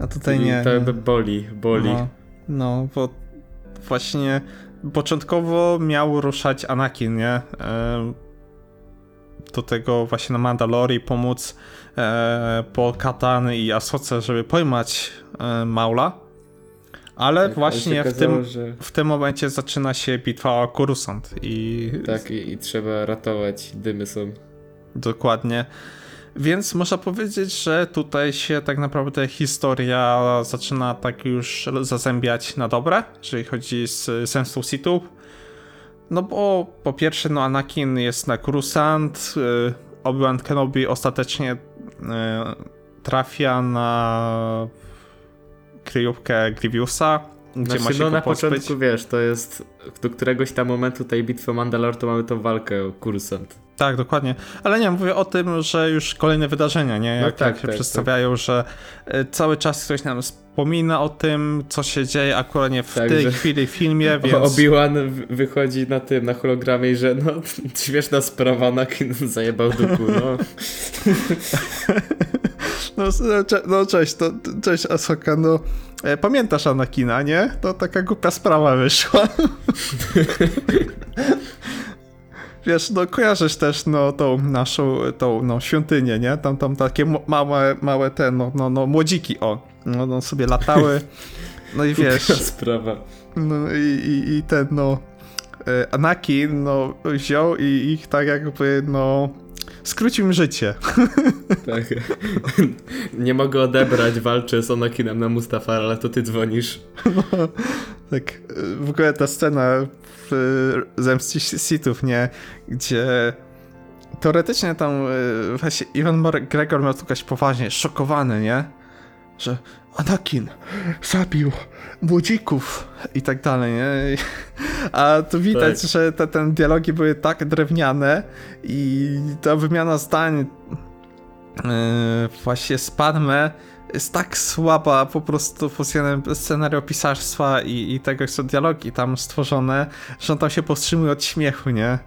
A tutaj I nie. to jakby boli, boli. No, no, bo właśnie początkowo miał ruszać Anakin, nie? Em, Do tego właśnie na Mandalorii pomóc e, po Katany i Asoce, żeby pojmać e, Maula. Ale Tak, ale właśnie się w tym, że... w tym momencie zaczyna się bitwa o Coruscant i Tak, i, i trzeba ratować, dymy są. Dokładnie. Więc można powiedzieć, że tutaj się tak naprawdę historia zaczyna tak już zazębiać na dobre, jeżeli chodzi z zemstą Sithów. No bo po pierwsze, no Anakin jest na Coruscant, y, Obi-Wan Kenobi ostatecznie y, trafia na kryjówkę Grievousa, gdzie ma Znaczy, się no na początku, wiesz, to jest do któregoś tam momentu tej bitwy Mandalor to mamy tą walkę o kursant. Tak, dokładnie. Ale nie, mówię o tym, że już kolejne wydarzenia, nie? No Jak, tak, jak się tak, przedstawiają, że e, cały czas ktoś nam wspomina o tym, co się dzieje akurat nie w Tak, tej chwili w filmie, więc... Obi-Wan wychodzi na tym, na hologramie i że no, śmieszna sprawa, Anakin zajebał duku, no. No, s- cze- no cześć, to, cześć Asoka, no e, pamiętasz Anakina, nie? To taka głupia sprawa wyszła. Wiesz, no kojarzysz też no tą naszą, tą no świątynię, nie? Tam, tam takie małe, małe te, no, no, no młodziki, o. No, no sobie latały. No i wiesz... Głupia sprawa. No i, i, i ten, no. e, Anakin, no, wziął i ich tak jakby, no. Skrócił im życie. Tak. Nie mogę odebrać, walczę z Anakinem na Mustafar, ale to ty dzwonisz. Tak, e, w ogóle ta scena w Zemści Sithów, nie? Gdzie teoretycznie tam e, właśnie Ivan McGregor miał tu poważnie szokowany, nie? że Anakin zabił młodzików i tak dalej, nie? A tu widać, Tak. że te, te dialogi były tak drewniane i ta wymiana zdań yy, właśnie z Padme jest tak słaba po prostu pod względem scenariopisarstwa i, i tego, są dialogi tam stworzone, że on tam się powstrzymuje od śmiechu, nie?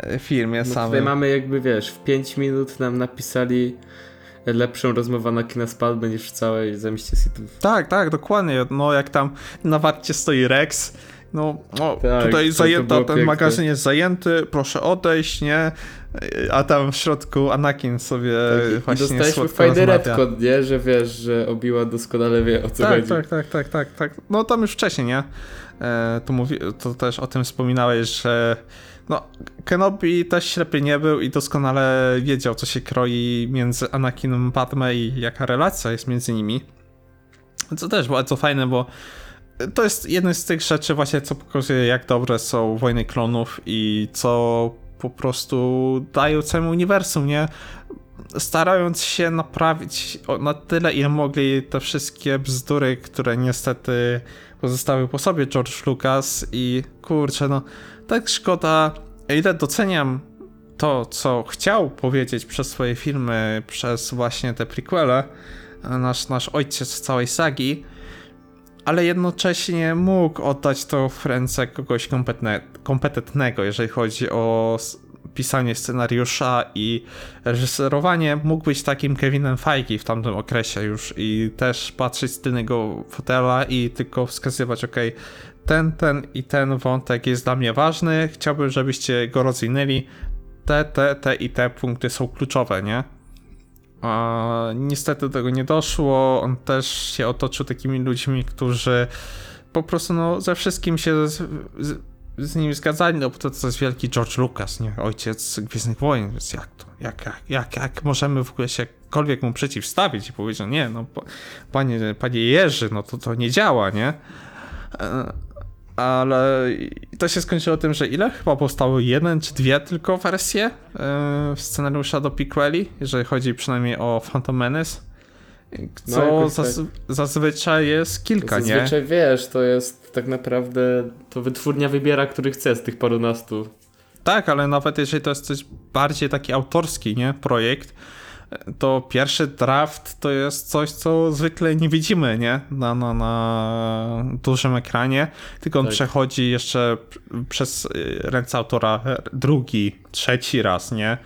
W filmie No tutaj samym. mamy jakby, wiesz, w 5 minut nam napisali lepszą rozmowę na kina spadły niż w całej zemście Sithów. Tak, tak, dokładnie. No jak tam na warcie stoi Rex, no Tak, tutaj zajęta, ten piękne. magazyn jest zajęty, proszę odejść, nie? A tam w środku Anakin sobie Tak, właśnie dostaliśmy fajny retcon, nie? Że wiesz, że Obiła doskonale wie o co Tak, chodzi. tak, tak, tak, tak, tak. No tam już wcześniej, nie? E, to, mówi, to też o tym wspominałeś, że no, Kenobi też ślepy nie był i doskonale wiedział, co się kroi między Anakinem Padme i jaka relacja jest między nimi. Co też bardzo fajne, bo to jest jedna z tych rzeczy właśnie, co pokazuje, jak dobre są Wojny Klonów i co po prostu dają całemu uniwersum, nie? starając się naprawić na tyle, ile mogli te wszystkie bzdury, które niestety pozostały po sobie George Lucas i kurczę, no tak szkoda, ile doceniam to, co chciał powiedzieć przez swoje filmy, przez właśnie te prequele, nasz, nasz ojciec całej sagi, ale jednocześnie mógł oddać to w ręce kogoś kompetentnego, jeżeli chodzi o pisanie scenariusza i reżyserowanie. Mógł być takim Kevinem Feige w tamtym okresie już i też patrzeć z tylnego fotela i tylko wskazywać, ok, ten, ten i ten wątek jest dla mnie ważny, chciałbym, żebyście go rozwinęli. Te, te, te i te punkty są kluczowe, nie? A niestety do tego nie doszło. On też się otoczył takimi ludźmi, którzy po prostu no, ze wszystkim się z nim zgadzali, no bo to, to jest wielki George Lucas, nie? Ojciec Gwiezdnych Wojen, więc jak to? Jak, jak, jak, jak możemy w ogóle się jakkolwiek mu przeciwstawić i powiedzieć, że nie, no pa- panie, panie Jerzy, no to to nie działa, nie? E, Ale to się skończyło tym, że ile? Chyba powstały jeden czy dwie tylko wersje e, scenariusza do Piqueli, jeżeli chodzi przynajmniej o Phantom Menace. Co No, tak. zaz- zazwyczaj jest kilka, nie? Zazwyczaj wiesz, to jest tak naprawdę, to wytwórnia wybiera, który chce z tych parunastu. Tak, ale nawet jeżeli to jest coś bardziej taki autorski, nie? Projekt, to pierwszy draft to jest coś, co zwykle nie widzimy, nie? Na, na, na dużym ekranie, tylko on Tak. przechodzi jeszcze przez ręce autora drugi, trzeci raz, nie?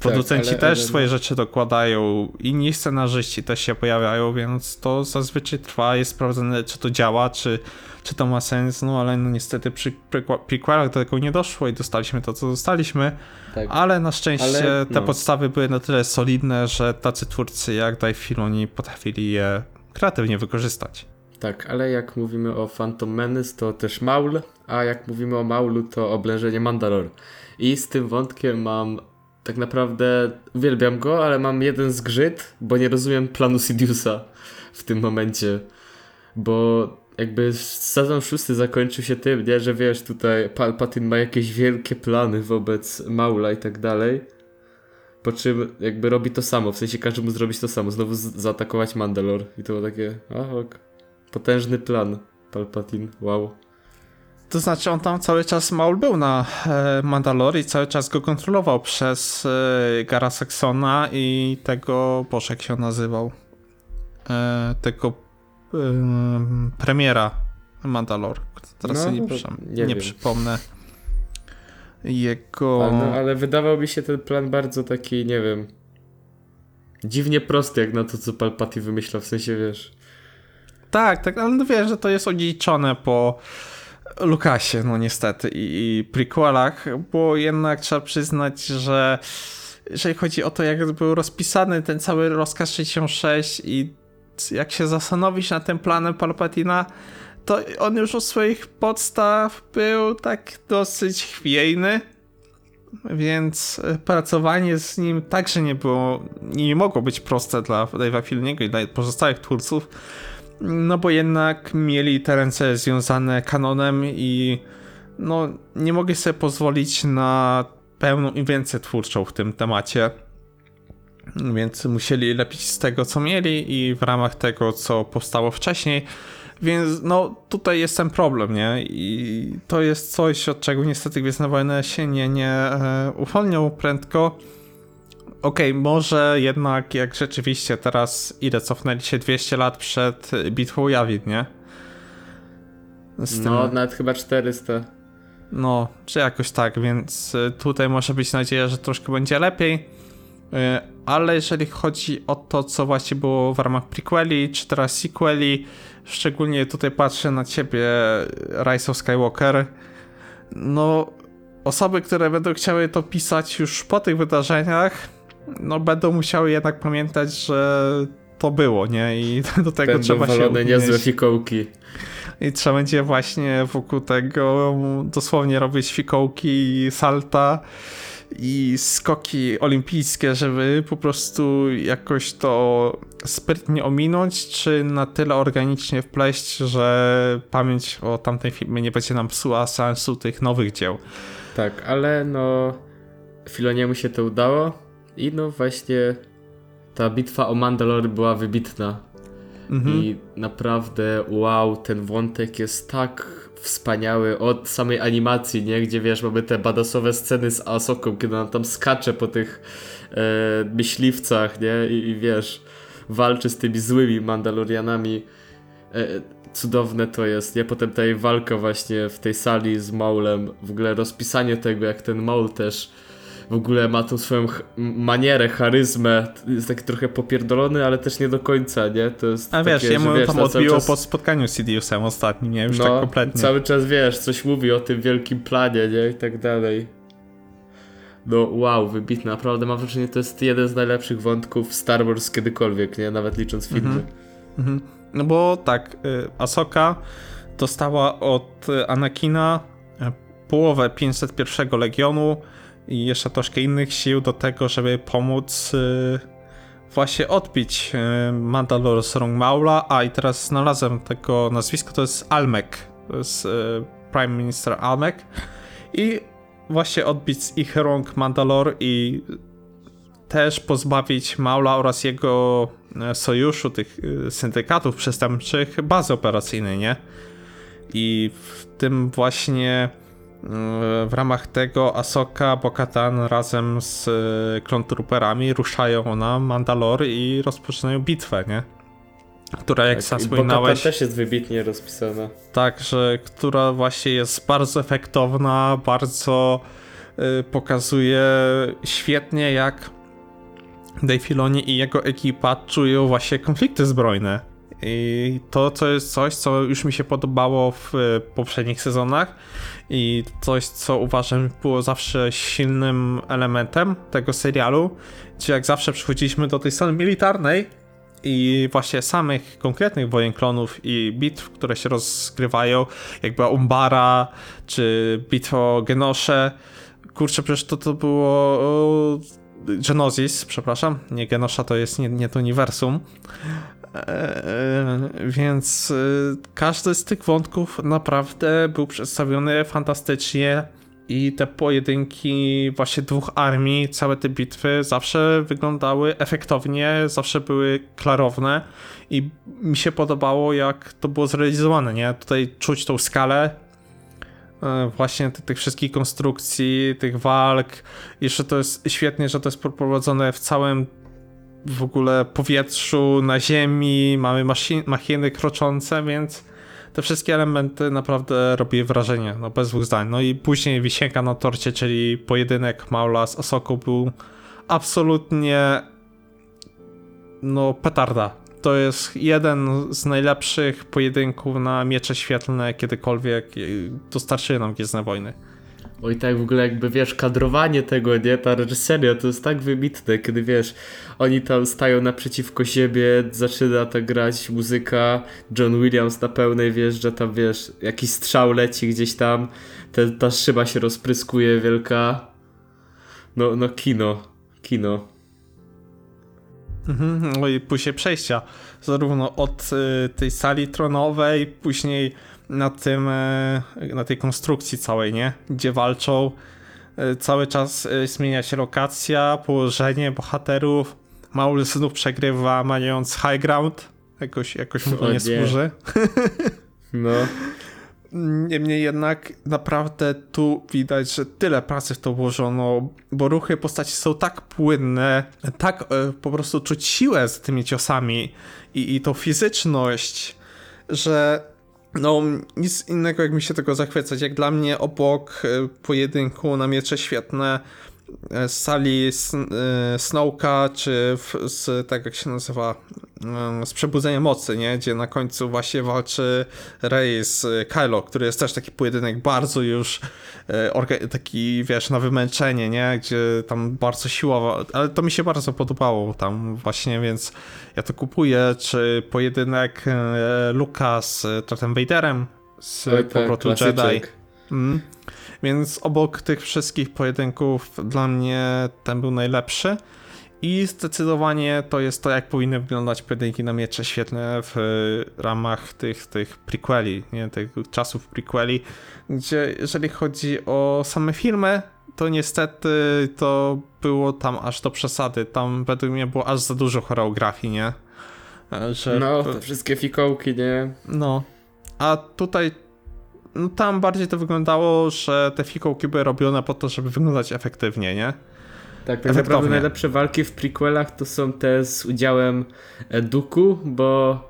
Producenci ale- też ale- swoje rzeczy dokładają, inni scenarzyści też się pojawiają, więc to zazwyczaj trwa, jest sprawdzone, czy to działa, czy, czy to ma sens, no ale no niestety przy prequ- prequelach do tego nie doszło i dostaliśmy to, co dostaliśmy. Tak. Ale na szczęście Ale, te no. podstawy były na tyle solidne, że tacy twórcy jak Dave Filoni potrafili je kreatywnie wykorzystać. Tak, ale jak mówimy o Phantom Menace, to też Maul, a jak mówimy o Maulu, to oblężenie Mandalor. I z tym wątkiem mam tak naprawdę, uwielbiam go, ale mam jeden zgrzyt, bo nie rozumiem planu Sidiousa w tym momencie. Bo jakby sezon szósty zakończył się tym, nie, że wiesz, tutaj Palpatine ma jakieś wielkie plany wobec Maula i tak dalej. Po czym jakby robi to samo, w sensie każe mu zrobić to samo, znowu zaatakować Mandalor. I to było takie, a ok. Potężny plan, Palpatine, wow. To znaczy on tam cały czas Maul był na e, Mandalore i cały czas go kontrolował przez e, Gara Saxona i tego, boże jak się nazywał, e, tego premiera Mandalore. Teraz No, sobie nie, to przy, nie nie przypomnę jego... Ale, no, ale wydawał mi się ten plan bardzo taki, nie wiem, dziwnie prosty jak na to, co Palpatine wymyślał, w sensie, wiesz... Tak, tak, ale no wiesz, że to jest odziedziczone po Lukasie, no niestety, i, i prequelach, bo jednak trzeba przyznać, że jeżeli chodzi o to, jak był rozpisany ten cały rozkaz 66 i jak się zastanowić nad tym planem Palpatina, to on już u swoich podstaw był tak dosyć chwiejny, więc e, pracowanie z nim także nie było, nie mogło być proste dla Dave'a Filoniego i dla pozostałych twórców, no bo jednak mieli te ręce związane kanonem i no nie mogli sobie pozwolić na pełną inwencję twórczą w tym temacie. Więc musieli lepić z tego, co mieli i w ramach tego, co powstało wcześniej. Więc no tutaj jest ten problem, nie? I to jest coś, od czego niestety Gwiezdne Wojny się nie, nie e, uwolnią prędko. Okej, może jednak jak rzeczywiście teraz ile cofnęli się 200 lat przed bitwą Jawin, nie? Tym- No, nawet chyba 400. no, czy jakoś tak, więc y, tutaj może być nadzieja, że troszkę będzie lepiej. Y, Ale jeżeli chodzi o to, co właśnie było w ramach prequeli, czy teraz sequeli, szczególnie tutaj patrzę na ciebie, Rise of Skywalker, no osoby, które będą chciały to pisać już po tych wydarzeniach, no będą musiały jednak pamiętać, że to było, nie? I do tego Będą trzeba się walone niezłe fikołki. I trzeba będzie właśnie wokół tego dosłownie robić fikołki, salta i skoki olimpijskie, żeby po prostu jakoś to sprytnie ominąć, czy na tyle organicznie wpleść, że pamięć o tamtej filmie nie będzie nam psuła sensu tych nowych dzieł. Tak, ale no Filoniemu się to udało i no właśnie ta bitwa o Mandalore była wybitna. Mhm. I naprawdę wow, ten wątek jest tak wspaniały od samej animacji, nie? Gdzie wiesz, mamy te badasowe sceny z Asoką, kiedy ona tam skacze po tych e, myśliwcach, nie? I, I wiesz, walczy z tymi złymi Mandalorianami. E, cudowne to jest, nie? Potem ta jej walka właśnie w tej sali z Maulem, w ogóle rozpisanie tego, jak ten Maul też w ogóle ma tą swoją manierę, charyzmę, jest taki trochę popierdolony, ale też nie do końca, nie? To jest A wiesz, takie, jemu że, wiesz, tam cały odbiło czas- po spotkaniu z Sidiousem ostatnim, nie? Już no, tak kompletnie. cały czas, wiesz, coś mówi o tym wielkim planie, nie? I tak dalej. No wow, wybitne, naprawdę mam wrażenie, to jest jeden z najlepszych wątków Star Wars kiedykolwiek, nie? Nawet licząc filmy. Mhm. No bo tak, y, Asoka dostała od Anakina y, połowę 501 Legionu i jeszcze troszkę innych sił do tego, żeby pomóc y, właśnie odbić y, Mandalore z rąk Maula, a i teraz znalazłem tego nazwisko, to jest Almek, to jest y, Prime Minister Almek i właśnie odbić z ich rąk Mandalore i też pozbawić Maula oraz jego sojuszu, tych syndykatów przestępczych, bazy operacyjnej, nie? I w tym właśnie w ramach tego Asoka, Bokatan razem z e, Clone Trooperami ruszają na Mandalore i rozpoczynają bitwę, nie? Która, jak sam Tak, I wspominałeś, też jest wybitnie rozpisana. tak, że która właśnie jest bardzo efektowna, bardzo y, pokazuje świetnie jak Dave Filoni i jego ekipa czują właśnie konflikty zbrojne. I to, co jest coś, co już mi się podobało w y, poprzednich sezonach i coś, co uważam było zawsze silnym elementem tego serialu, gdzie jak zawsze przychodziliśmy do tej strony militarnej, i właśnie samych konkretnych wojen klonów i bitw, które się rozgrywają, jak Umbara, czy bitwa o Genosze. Kurczę, przecież to, to było o, Genesis, przepraszam, nie Genosha to jest nie, nie to uniwersum. Eee, więc y, każdy z tych wątków naprawdę był przedstawiony fantastycznie i te pojedynki właśnie dwóch armii, całe te bitwy zawsze wyglądały efektownie, zawsze były klarowne i mi się podobało jak to było zrealizowane, nie? Tutaj czuć tą skalę e, właśnie ty- tych wszystkich konstrukcji, tych walk. Jeszcze to jest świetnie, że to jest poprowadzone w całym w ogóle powietrzu, na ziemi, mamy machiny kroczące, więc te wszystkie elementy naprawdę robiły wrażenie, no bez dwóch zdań. No i później wisienka na torcie, czyli pojedynek Maula z Osoką był absolutnie no petarda. To jest jeden z najlepszych pojedynków na miecze świetlne kiedykolwiek dostarczyły nam Gwiezdne Wojny. Oj, tak w ogóle jakby wiesz, kadrowanie tego, nie? Ta reżyseria to jest tak wybitne, kiedy wiesz, oni tam stają naprzeciwko siebie, zaczyna ta grać muzyka, John Williams na pełnej wjeżdża, tam wiesz, jakiś strzał leci gdzieś tam, ta szyba się rozpryskuje wielka. No, no kino, kino. Mhm, no i później przejścia, zarówno od y, tej sali tronowej, później na tym, y, na tej konstrukcji całej, nie? Gdzie walczą, y, cały czas y, zmienia się lokacja, położenie bohaterów, Maul znów przegrywa, mając high ground. Jakoś, jakoś mu to nie nie. służy. No, Niemniej jednak naprawdę tu widać, że tyle pracy w to włożono, bo ruchy postaci są tak płynne, tak e, po prostu czuć siłę z tymi ciosami i, i tą fizyczność, że no nic innego jak mi się tego zachwycać. Jak dla mnie obok e, pojedynku na miecze świetne e, z sali e, Snowka, czy w, z tak jak się nazywa, z Przebudzenia Mocy, nie? Gdzie na końcu właśnie walczy Rey z e, Kylo, który jest też taki pojedynek bardzo już orga- taki, wiesz, na wymęczenie, nie? Gdzie tam bardzo siłowo, ale to mi się bardzo podobało tam właśnie, więc ja to kupuję, czy pojedynek e, Luka z Darthem Vaderem z Oj, tak, powrotu Jedi. Mm. Więc obok tych wszystkich pojedynków dla mnie ten był najlepszy. I zdecydowanie to jest to, jak powinny wyglądać pojedynki na miecze świetne w e, ramach tych, tych prequeli, nie? tych czasów prequeli, gdzie jeżeli chodzi o same filmy, to niestety to było tam aż do przesady. Tam według mnie było aż za dużo choreografii, nie? E, Że No, te wszystkie fikołki, nie? no, a tutaj no tam bardziej to wyglądało, że te fikołki były robione po to, żeby wyglądać efektywnie, nie? Tak, tak naprawdę najlepsze walki w prequelach to są te z udziałem e, Duku, bo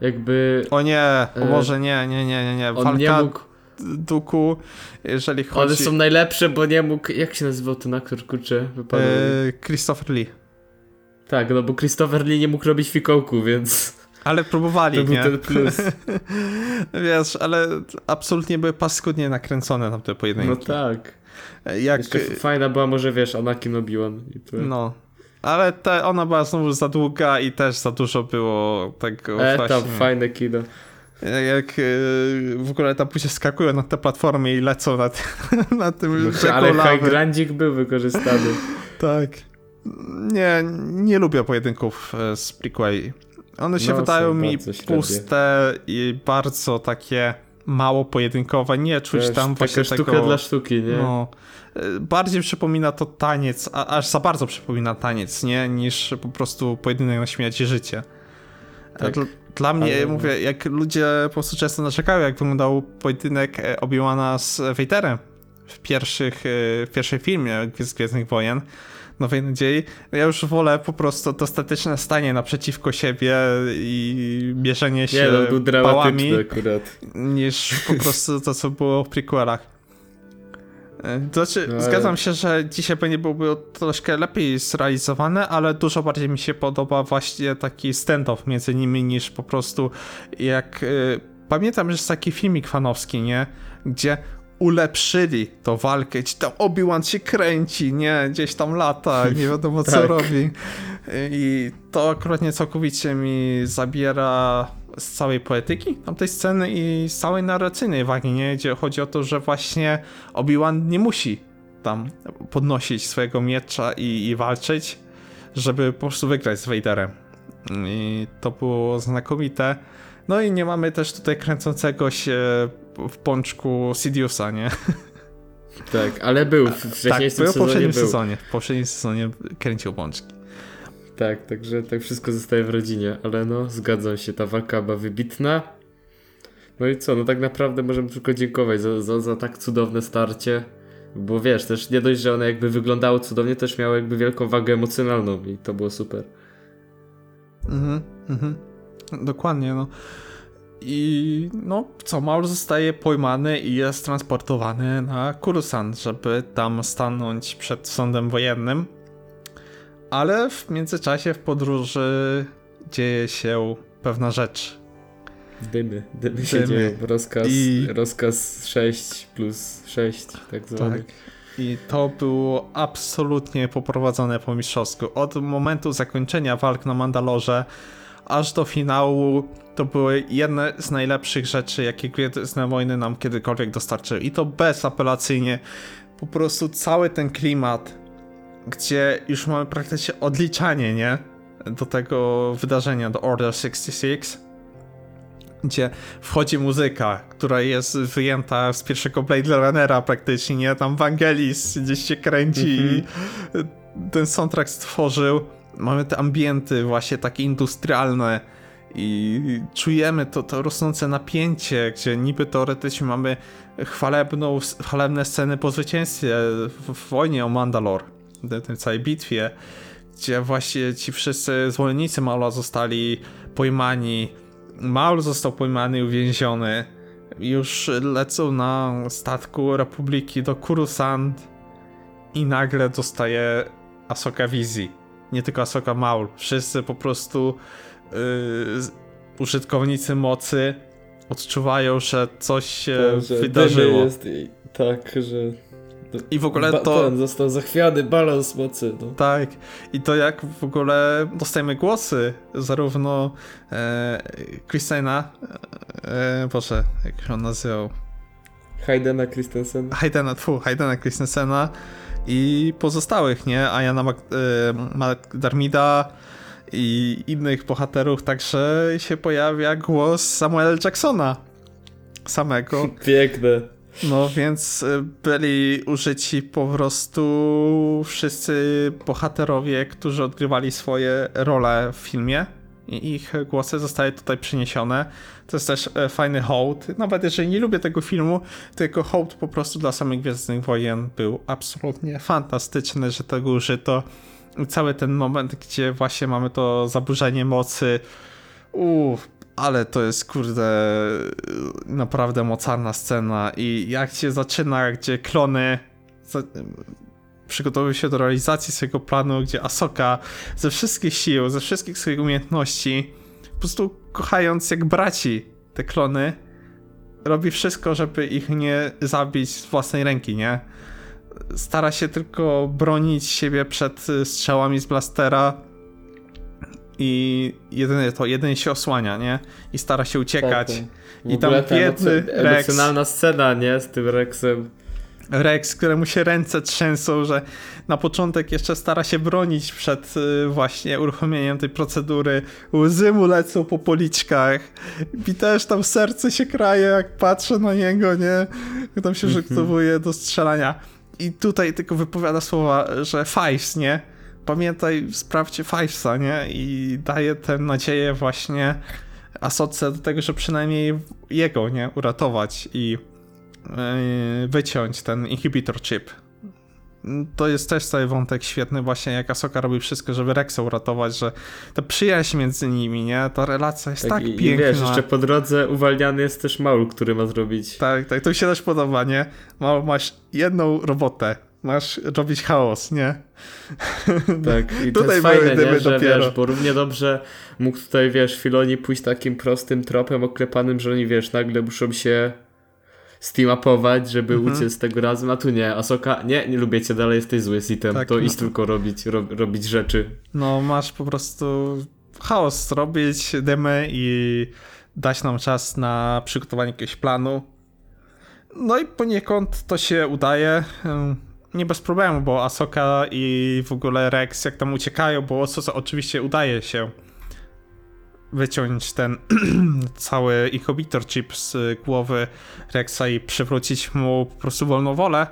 jakby O nie, o E, Boże, nie, nie, nie, nie, nie. on Walka nie mógł... Duku, jeżeli chodzi... One są najlepsze, bo nie mógł... Jak się nazywał ten aktor, kurczę? Wypadł. e, Christopher Lee. Tak, no bo Christopher Lee nie mógł robić fikołku, więc Ale próbowali, to był nie? ten plus. Wiesz, ale absolutnie były paskudnie nakręcone tam te No pojedynki. tak. Jak... Jeszcze fajna była może, wiesz, Anakin Obi-Wan. No. Ale te, ona była znowu za długa i też za dużo było tego E, właśnie... fajne kino. Jak e, w ogóle tam później skakują na te platformy i lecą na, ty, na tym No, ale lawy. High Grandzik był wykorzystany. Tak. Nie, nie lubię pojedynków e, z prequeli. One się No, wydają mi średnie. puste i bardzo takie mało pojedynkowe. Nie czuć Wiesz, tam właśnie taka sztuka tego... dla sztuki, nie? No, e, bardziej przypomina to taniec, a, aż za bardzo przypomina taniec, nie? Niż po prostu pojedynek na śmierć i życie. Tak. Dla, dla mnie, Ale- mówię, jak ludzie po prostu często narzekają, jak wyglądał pojedynek e, Obi-Wana z Vaderem w, pierwszych, e, w pierwszym filmie Gwiezdnych Wojen, Nowej Nadziei, ja już wolę po prostu to statyczne stanie naprzeciwko siebie i mierzenie się Nie, no, pałami akurat. niż po prostu to, co było w prequelach. E, To znaczy, No, ale- zgadzam się, że dzisiaj będzie byłoby troszkę lepiej zrealizowane, ale dużo bardziej mi się podoba właśnie taki stand-off między nimi niż po prostu jak... y, pamiętam, że jest taki filmik fanowski, nie? Gdzie ulepszyli tą walkę, gdzie tam Obi-Wan się kręci, nie? Gdzieś tam lata, nie wiadomo co Tak. robi. I to akurat nie całkowicie mi zabiera z całej poetyki tamtej sceny i z całej narracyjnej wagi, nie? Gdzie chodzi o to, że właśnie Obi-Wan nie musi tam podnosić swojego miecza i, i walczyć, żeby po prostu wygrać z Vaderem. I to było znakomite. No i nie mamy też tutaj kręcącego się w pączku Sidiousa, nie? Tak, ale był. W Tak, wcześniejszym był w poprzednim był. sezonie. W poprzednim sezonie kręcił pączki. Tak, także tak wszystko zostaje w rodzinie, ale no, zgadzam się, ta walka była wybitna. No i co, no tak naprawdę możemy tylko dziękować za, za, za tak cudowne starcie, bo wiesz, też nie dość, że one jakby wyglądały cudownie, też miały jakby wielką wagę emocjonalną i to było super. Mhm, mhm. Dokładnie, no. I no co, Maul zostaje pojmany i jest transportowany na Kurusan, żeby tam stanąć przed sądem wojennym. Ale w międzyczasie w podróży dzieje się pewna rzecz. Dymy, dymy się Dymy. dzieją, rozkaz, I- rozkaz 6 plus 6, tak zwany. Tak. I to było absolutnie poprowadzone po mistrzowsku. Od momentu zakończenia walk na Mandalorze aż do finału to były jedne z najlepszych rzeczy, jakie Gwiezdne Wojny nam kiedykolwiek dostarczyły. I to bezapelacyjnie. Po prostu cały ten klimat, gdzie już mamy praktycznie odliczanie, nie? Do tego wydarzenia, do Order 66 gdzie wchodzi muzyka, która jest wyjęta z pierwszego Blade Runnera praktycznie, nie? Tam Vangelis gdzieś się kręci i ten soundtrack stworzył. mamy te ambienty właśnie takie industrialne i czujemy to, to rosnące napięcie, gdzie niby teoretycznie mamy chwalebną, chwalebne sceny po zwycięstwie w, wojnie o Mandalor, w tej całej bitwie, gdzie właśnie ci wszyscy zwolennicy Maula zostali pojmani, Maul został pojmany i uwięziony, już lecą na statku Republiki do Coruscant i nagle dostaje Asoka wizji. Nie tylko Asoka Maul, wszyscy po prostu użytkownicy mocy odczuwają, że coś się wydarzyło. Jest, i, tak, że... I w ogóle to... Ten został zachwiany balans mocy, no. Tak, i to jak w ogóle dostajemy głosy, zarówno e, Christina, e, Boże, jak się on nazywał, Haydena Christensen. Haydena, tfu, Haydena Christensena i pozostałych, nie? Ayana Mac, e, McDermida i innych bohaterów, także się pojawia głos Samuela. Jacksona samego. Piękne. No więc y, byli użyci po prostu wszyscy bohaterowie, którzy odgrywali swoje role w filmie i ich głosy zostały tutaj przeniesione. To jest też e, fajny hołd. Nawet jeżeli nie lubię tego filmu, to jako hołd po prostu dla samych Gwiezdnych Wojen był absolutnie fantastyczny, że tego użyto. Cały ten moment, gdzie właśnie mamy to zaburzenie mocy. Uff, ale to jest kurde naprawdę mocarna scena i jak się zaczyna, gdzie klony za, przygotowują się do realizacji swojego planu, gdzie Asoka ze wszystkich sił, ze wszystkich swoich umiejętności, po prostu kochając jak braci te klony, robi wszystko, żeby ich nie zabić z własnej ręki, nie? Stara się tylko bronić siebie przed y, strzałami z blastera i jedynie to, jedynie się osłania, nie? I stara się uciekać. Tak, tak. I tam biedny Rex. emocjonalna scena, nie? Z tym Rexem. Rex, któremu się ręce trzęsą, że na początek jeszcze stara się bronić przed y, właśnie uruchomieniem tej procedury. Łzy mu lecą po policzkach. I też tam serce się kraje, jak patrzę na niego, nie? Jak tam się przygotowuje do strzelania. I tutaj tylko wypowiada słowa, że Fives, nie? Pamiętaj, sprawdźcie Fivesa, nie? I daje tę nadzieję właśnie Asoce do tego, że przynajmniej jego, nie? Uratować i yy, wyciąć ten inhibitor chip. To jest też cały wątek świetny właśnie, jak Asoka robi wszystko, żeby Rexa uratować, że ta przyjaźń między nimi, nie? Ta relacja jest tak, i, I piękna. wiesz, jeszcze po drodze uwalniany jest też Maul, który ma zrobić. Tak, tak, to mi się też podoba, nie? Ma, masz jedną robotę, masz robić chaos, nie? Tak, i to Tutaj jest fajne, nie? że dopiero. wiesz, bo równie dobrze mógł tutaj, wiesz, Filoni pójść takim prostym tropem oklepanym, że oni, wiesz, nagle muszą się steam-upować, żeby Mhm. uciec z tego razem, a tu nie, Asoka, nie, nie lubię cię, dalej jesteś zły Sitem, Tak, to no tylko robić, ro, robić rzeczy. No, masz po prostu chaos zrobić, dymy i dać nam czas na przygotowanie jakiegoś planu. No i poniekąd to się udaje. Nie bez problemu, bo Asoka i w ogóle Rex jak tam uciekają, bo Ososa oczywiście udaje się wyciąć ten cały inhibitor chip z głowy Rexa i przywrócić mu po prostu wolną wolę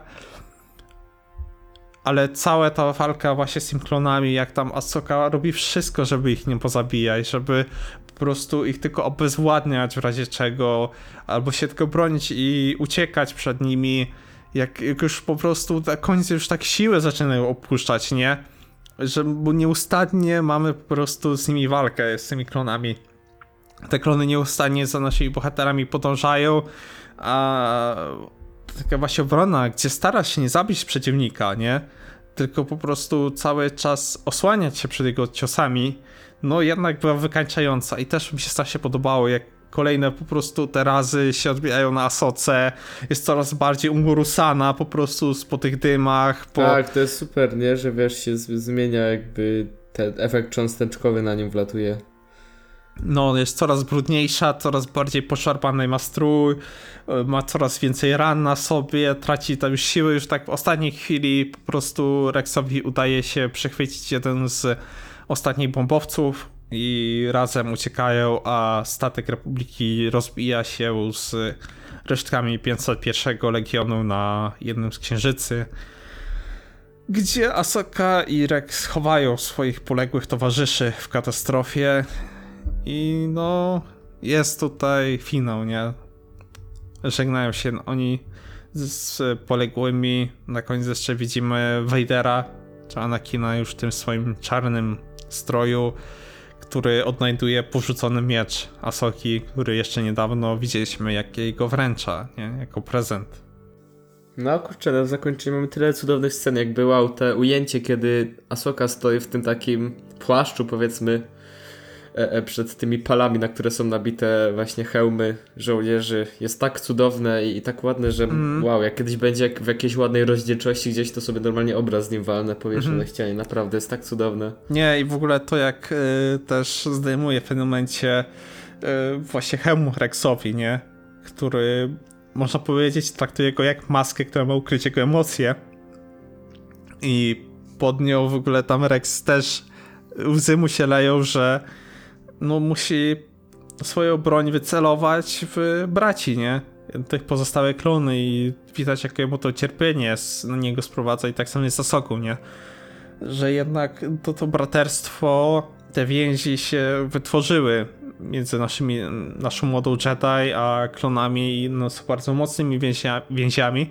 ale cała ta walka właśnie z tymi klonami, jak tam Asoka robi wszystko, żeby ich nie pozabijać, żeby po prostu ich tylko obezwładniać w razie czego, albo się tylko bronić i uciekać przed nimi, jak, jak już po prostu na końcu już tak siły zaczynają opuszczać, nie? Że nieustannie mamy po prostu z nimi walkę, z tymi klonami. Te klony nieustannie za naszymi bohaterami podążają, a taka właśnie obrona, gdzie starasz się nie zabić przeciwnika, nie? Tylko po prostu cały czas osłaniać się przed jego ciosami, no jednak była wykańczająca i też mi się strasznie podobało, jak kolejne po prostu te razy się odbijają na Asoce, jest coraz bardziej umurusana po prostu po tych dymach, po... Tak, to jest super, nie, że wiesz, się zmienia jakby ten efekt cząsteczkowy na nim wlatuje. no, jest coraz brudniejsza, coraz bardziej poszarpany ma strój, y, ma coraz więcej ran na sobie, traci tam już siły, już tak w ostatniej chwili po prostu Rexowi udaje się przechwycić jeden z ostatnich bombowców i razem uciekają, a statek Republiki rozbija się z resztkami 501 Legionu na jednym z księżycy. gdzie Asoka i Rex chowają swoich poległych towarzyszy w katastrofie i no jest tutaj finał, nie? Żegnają się oni z, poległymi, na koniec jeszcze widzimy Vadera, czy Anakina już w tym swoim czarnym stroju, który odnajduje porzucony miecz Asoki, który jeszcze niedawno widzieliśmy jak jej go wręcza, nie? Jako prezent. No kurczę, na zakończenie mamy tyle cudownych scen, jak było te ujęcie, kiedy Asoka stoi w tym takim płaszczu, powiedzmy, przed tymi palami, na które są nabite właśnie hełmy żołnierzy. Jest tak cudowne i, i tak ładne, że Mm. wow, jak kiedyś będzie jak w jakiejś ładnej rozdzielczości gdzieś, to sobie normalnie obraz z nim walnę, powieszę Mhm. na ścianie. Naprawdę, jest tak cudowne. Nie, i w ogóle to jak y, też zdejmuje w pewnym momencie y, właśnie hełm Rexowi, nie? Który można powiedzieć traktuje go jak maskę, która ma ukryć jego emocje. I pod nią w ogóle tam Rex też łzy mu się leją, że no musi swoją broń wycelować w braci, nie? Tych pozostałe klony i widać jakie mu to cierpienie na niego sprowadza i tak samo jest z Asoką, nie? że jednak to, to braterstwo, te więzi się wytworzyły między naszymi, naszą młodą Jedi a klonami i no, są bardzo mocnymi więzia, więziami.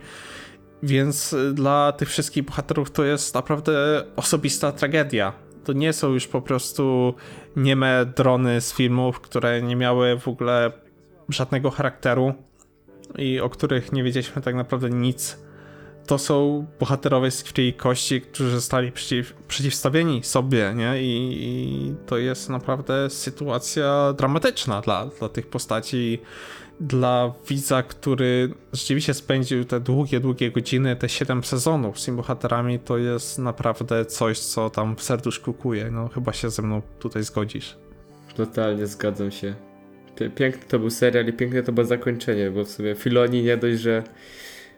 Więc dla tych wszystkich bohaterów to jest naprawdę osobista tragedia. To nie są już po prostu nieme drony z filmów, które nie miały w ogóle żadnego charakteru i o których nie wiedzieliśmy tak naprawdę nic to są bohaterowie z krwi i kości, którzy zostali przeciw, przeciwstawieni sobie, nie? I, I to jest naprawdę sytuacja dramatyczna dla, dla tych postaci. Dla widza, który rzeczywiście spędził te długie, długie godziny, te 7 sezonów z tymi bohaterami, to jest naprawdę coś, co tam w serduszku kuje. No, chyba się ze mną tutaj zgodzisz. Totalnie zgadzam się. Piękny to był serial i piękne to było zakończenie, bo w sumie Filoni nie dość, że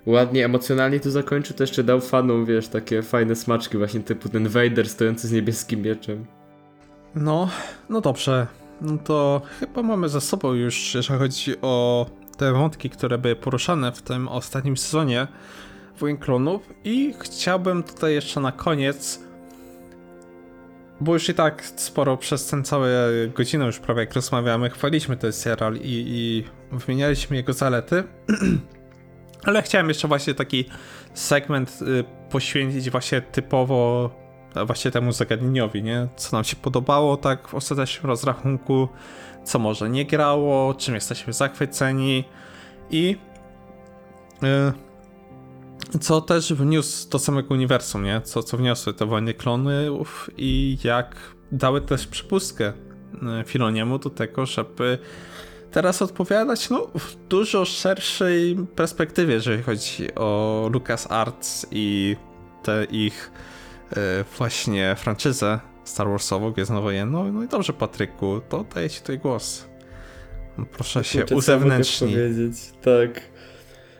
ładnie, emocjonalnie to zakończył, to jeszcze dał fanom, wiesz, takie fajne smaczki, właśnie typu ten Vader stojący z niebieskim mieczem. No, no dobrze. No to chyba mamy za sobą już, jeżeli chodzi o te wątki, które były poruszane w tym ostatnim sezonie Wojen Klonów. I chciałbym tutaj jeszcze na koniec, bo już i tak sporo przez ten całe godzinę już prawie jak rozmawiamy, chwaliliśmy ten serial i, i wymienialiśmy jego zalety. Ale chciałem jeszcze właśnie taki segment y, poświęcić właśnie typowo właśnie temu zagadnieniowi, nie? Co nam się podobało tak w ostatecznym rozrachunku, co może nie grało, czym jesteśmy zachwyceni i y, co też wniósł do samego uniwersum, nie? Co, co wniosły te wojny klonów i jak dały też przepustkę y, Filoniemu do tego, żeby teraz odpowiadać no, w dużo szerszej perspektywie, jeżeli chodzi o LucasArts i te ich właśnie franczyzę Star Warsową, Gwiezdne Wojenne. No, no i dobrze, Patryku, to daję ci tutaj głos. Proszę się Kurczę, co mogę uzewnętrznij. powiedzieć? Tak.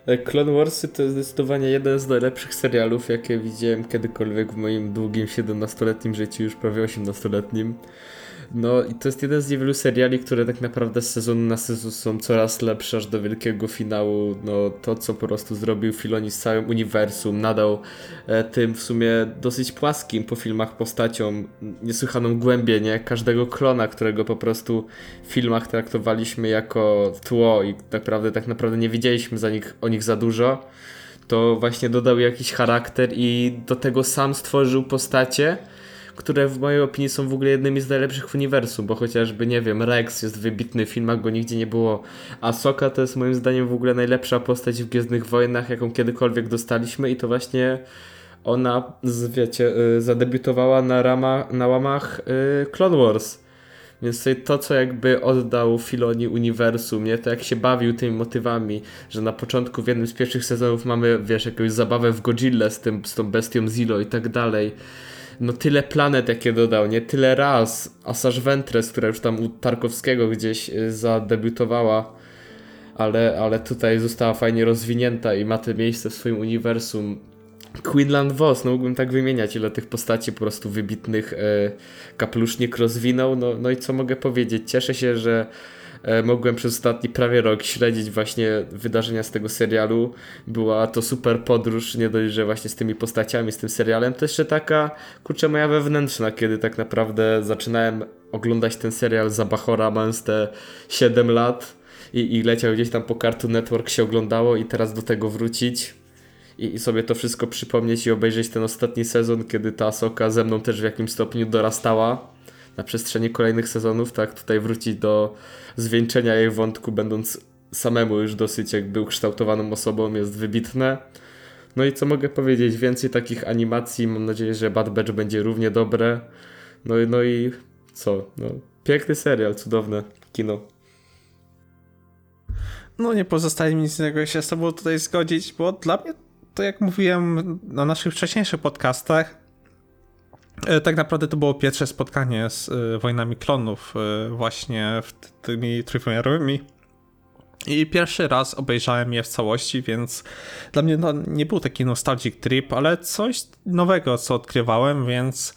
E, Clone Warsy to jest zdecydowanie jeden z najlepszych serialów, jakie widziałem kiedykolwiek w moim długim 17-letnim życiu, już prawie 18-letnim. No i to jest jeden z niewielu seriali, które tak naprawdę z sezonu na sezon są coraz lepsze aż do wielkiego finału. No to, co po prostu zrobił Filoni z całym uniwersum, nadał e, tym w sumie dosyć płaskim po filmach postaciom niesłychaną głębię, nie? Każdego klona, którego po prostu w filmach traktowaliśmy jako tło i tak naprawdę, tak naprawdę nie wiedzieliśmy za nich, o nich za dużo, to właśnie dodał jakiś charakter i do tego sam stworzył postacie, które w mojej opinii są w ogóle jednymi z najlepszych w uniwersum, bo chociażby, nie wiem, Rex jest wybitny w filmach, go nigdzie nie było. Ahsoka to jest moim zdaniem w ogóle najlepsza postać w Gwiezdnych Wojnach, jaką kiedykolwiek dostaliśmy i to właśnie ona, wiecie, y, zadebiutowała na, rama, na łamach y, Clone Wars. Więc to, co jakby oddał Filoni uniwersum, nie? To jak się bawił tymi motywami, że na początku w jednym z pierwszych sezonów mamy, wiesz, jakąś zabawę w Godzilla z, tym, z tą bestią Zilo i tak dalej. No tyle planet jakie dodał, nie? Tyle raz. Asajj Ventress, która już tam u Tarkowskiego gdzieś y, zadebiutowała, ale, ale tutaj została fajnie rozwinięta i ma te miejsce w swoim uniwersum. Quinlan Voss, no mógłbym tak wymieniać, ile tych postaci po prostu wybitnych e, kapelusznik rozwinął. No, no i co mogę powiedzieć? Cieszę się, że mogłem przez ostatni prawie rok śledzić właśnie wydarzenia z tego serialu. Była to super podróż, nie dość, że właśnie z tymi postaciami, z tym serialem, to jeszcze taka, kurczę, moja wewnętrzna, kiedy tak naprawdę zaczynałem oglądać ten serial za Bachora, mając te 7 lat i, i leciał gdzieś tam po Cartoon Network się oglądało i teraz do tego wrócić i, i sobie to wszystko przypomnieć i obejrzeć ten ostatni sezon, kiedy ta Soka ze mną też w jakimś stopniu dorastała na przestrzeni kolejnych sezonów, tak tutaj wrócić do zwieńczenia jej wątku, będąc samemu już dosyć jakby ukształtowaną osobą jest wybitne. No i co mogę powiedzieć, więcej takich animacji, mam nadzieję, że Bad Batch będzie równie dobre. No, i- no i co, no piękny serial, cudowne kino. No nie pozostaje mi nic innego, jak się z tobą tutaj zgodzić, bo dla mnie, to jak mówiłem na naszych wcześniejszych podcastach, tak naprawdę to było pierwsze spotkanie z e, Wojnami Klonów e, właśnie w tymi trójwymiarowymi. I pierwszy raz obejrzałem je w całości, więc dla mnie no, nie był taki nostalgic trip, ale coś nowego, co odkrywałem, więc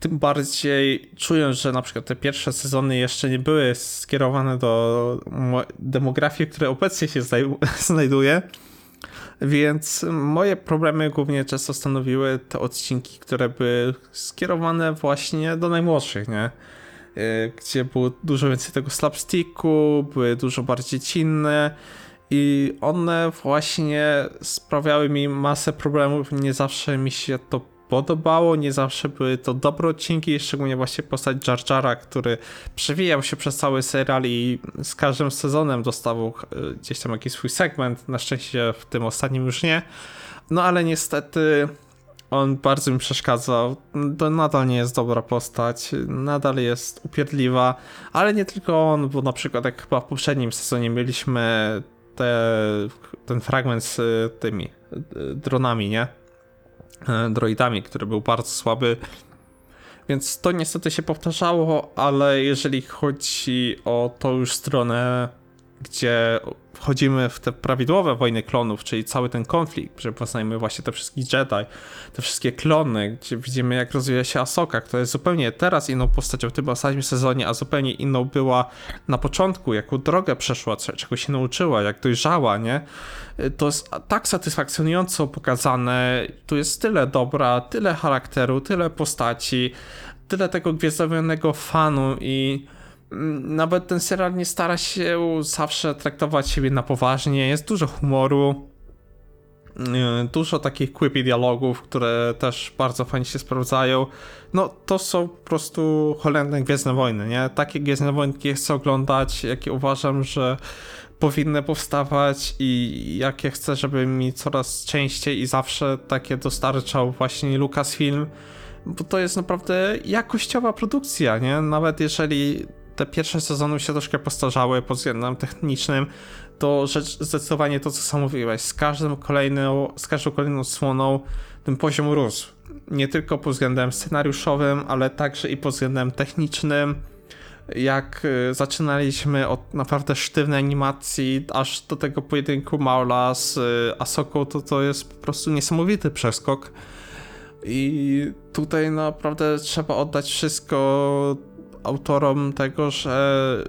tym bardziej czuję, że na przykład te pierwsze sezony jeszcze nie były skierowane do mo- demografii, w której obecnie się znaj- znajduje. Więc moje problemy głównie często stanowiły te odcinki, które były skierowane właśnie do najmłodszych, nie? Y, Gdzie było dużo więcej tego slapsticku, były dużo bardziej cinne i one właśnie sprawiały mi masę problemów. Nie zawsze mi się to podobało, nie zawsze były to dobre odcinki, szczególnie właśnie postać Jar Jara, który przewijał się przez cały serial i z każdym sezonem dostawał y, gdzieś tam jakiś swój segment. Na szczęście w tym ostatnim już nie. No ale niestety on bardzo mi przeszkadzał. To nadal nie jest dobra postać, nadal jest upierdliwa, ale nie tylko on, bo na przykład jak chyba w poprzednim sezonie mieliśmy te, ten fragment z tymi y, dronami, nie? E, Droidami, który był bardzo słaby. Więc to niestety się powtarzało, ale jeżeli chodzi o tą już stronę, gdzie wchodzimy w te prawidłowe wojny klonów, czyli cały ten konflikt, że poznajemy właśnie te wszystkich Jedi, te wszystkie klony, gdzie widzimy jak rozwija się Asoka, która jest zupełnie teraz inną postacią w tym ostatnim sezonie, a zupełnie inną była na początku, jaką drogę przeszła, czego się nauczyła, jak dojrzała, nie? To jest tak satysfakcjonująco pokazane, tu jest tyle dobra, tyle charakteru, tyle postaci, tyle tego gwiezdowionego fanu i nawet ten serial nie stara się zawsze traktować siebie na poważnie, jest dużo humoru, yy, dużo takich quippy dialogów, które też bardzo fajnie się sprawdzają. No to są po prostu cholerne Gwiezdne Wojny, nie? Takie Gwiezdne Wojny, chcę oglądać, jakie uważam, że powinny powstawać i jakie chcę, żeby mi coraz częściej i zawsze takie dostarczał właśnie Lucasfilm, bo to jest naprawdę jakościowa produkcja, nie? Nawet jeżeli te pierwsze sezony się troszkę postarzały pod względem technicznym, to rzecz, zdecydowanie to, co sam mówiłeś, z każdym kolejną, z każdą kolejną słoną ten poziom rósł. Nie tylko pod względem scenariuszowym, ale także i pod względem technicznym. Jak y, zaczynaliśmy od naprawdę sztywnej animacji, aż do tego pojedynku Maula z y, Asoką, to to jest po prostu niesamowity przeskok. I tutaj naprawdę trzeba oddać wszystko autorom tego, że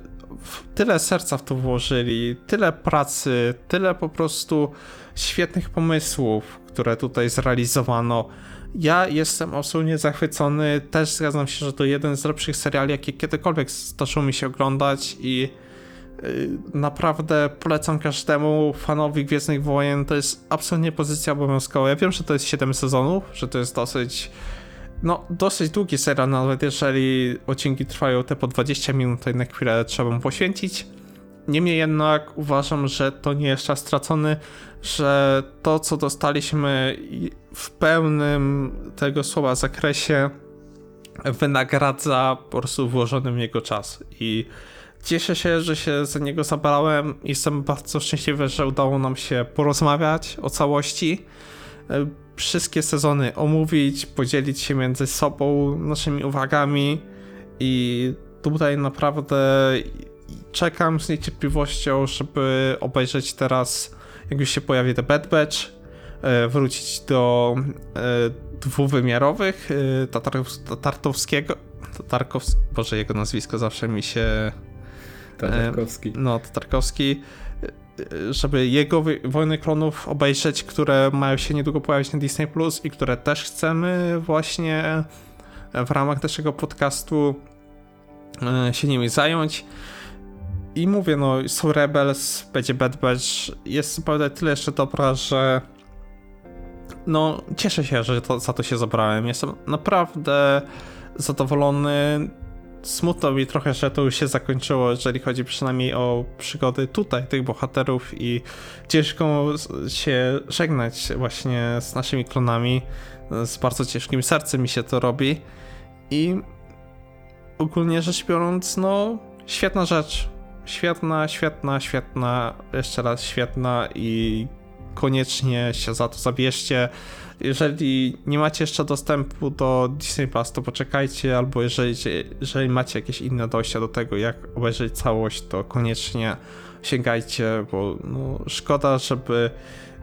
tyle serca w to włożyli, tyle pracy, tyle po prostu świetnych pomysłów, które tutaj zrealizowano. Ja jestem absolutnie zachwycony. Też zgadzam się, że to jeden z lepszych seriali, jakie kiedykolwiek zdarzyło mi się oglądać i y, naprawdę polecam każdemu fanowi Gwiezdnych Wojen. To jest absolutnie pozycja obowiązkowa. Ja wiem, że to jest 7 sezonów, że to jest dosyć no, dosyć długi serial, nawet jeżeli odcinki trwają te po 20 minut, to jednak chwilę trzeba mu poświęcić. Niemniej jednak uważam, że to nie jest czas stracony, że to, co dostaliśmy w pełnym tego słowa zakresie, wynagradza po prostu włożony w niego czas. I cieszę się, że się za niego zabrałem. Jestem bardzo szczęśliwy, że udało nam się porozmawiać o całości wszystkie sezony omówić, podzielić się między sobą naszymi uwagami i tutaj naprawdę czekam z niecierpliwością, żeby obejrzeć teraz, jak już się pojawi The Bad Batch, e, wrócić do e, dwuwymiarowych e, Tatarów, Tatartowskiego, Tatarkows, Boże, jego nazwisko zawsze mi się Tarkowski. no, Tarkowski, y, żeby jego Wojny Klonów obejrzeć, które mają się niedługo pojawić na Disney Plus i które też chcemy właśnie w ramach naszego podcastu y, się nimi zająć. I mówię, no, są Rebels, będzie Bad Batch, jest naprawdę tyle jeszcze dobra, że no, cieszę się, że to, za to się zabrałem. Jestem naprawdę zadowolony. Smutno mi trochę, że to już się zakończyło, jeżeli chodzi przynajmniej o przygody tutaj, tych bohaterów i ciężko się żegnać właśnie z naszymi klonami. Z bardzo ciężkim sercem mi się to robi. I ogólnie rzecz biorąc, no, świetna rzecz. Świetna, świetna, świetna, jeszcze raz świetna i koniecznie się za to zabierzcie. Jeżeli nie macie jeszcze dostępu do Disney Plus, to poczekajcie, albo jeżeli, jeżeli macie jakieś inne dojścia do tego, jak obejrzeć całość, to koniecznie sięgajcie, bo no, szkoda, żeby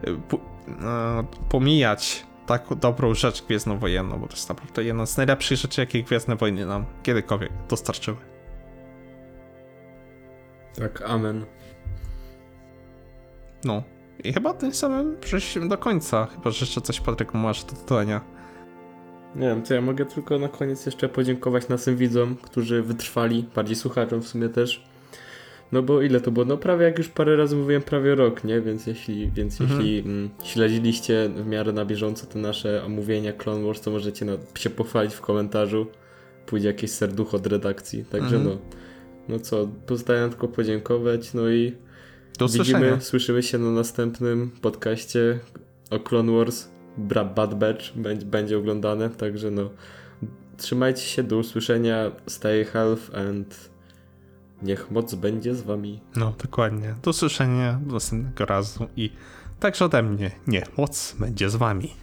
y, e, pomijać tak dobrą rzecz Gwiezdnowojenną, bo to jest naprawdę jedna z najlepszych rzeczy, jakie Gwiezdne Wojny nam kiedykolwiek dostarczyły. Tak, amen. No. I chyba tym samym przejdziemy do końca, chyba że jeszcze coś Patryk masz do dodania. Nie wiem, to ja mogę tylko na koniec jeszcze podziękować naszym widzom, którzy wytrwali, bardziej słuchaczom w sumie też. No bo ile to było? No prawie jak już parę razy mówiłem, prawie rok, nie? Więc jeśli, więc Mhm. jeśli mm, śledziliście w miarę na bieżąco te nasze omówienia Clone Wars, to możecie no, się pochwalić w komentarzu. Pójdzie jakieś serducho od redakcji. Także Mhm. no, no co, pozostaje nam tylko podziękować, no i Do usłyszenia. widzimy, słyszymy się na następnym podcaście o Clone Wars. Bad Batch będzie, oglądane, także no trzymajcie się, do usłyszenia, stay health and niech moc będzie z wami. No, dokładnie. Do usłyszenia do następnego razu i także ode mnie. Nie, moc będzie z wami.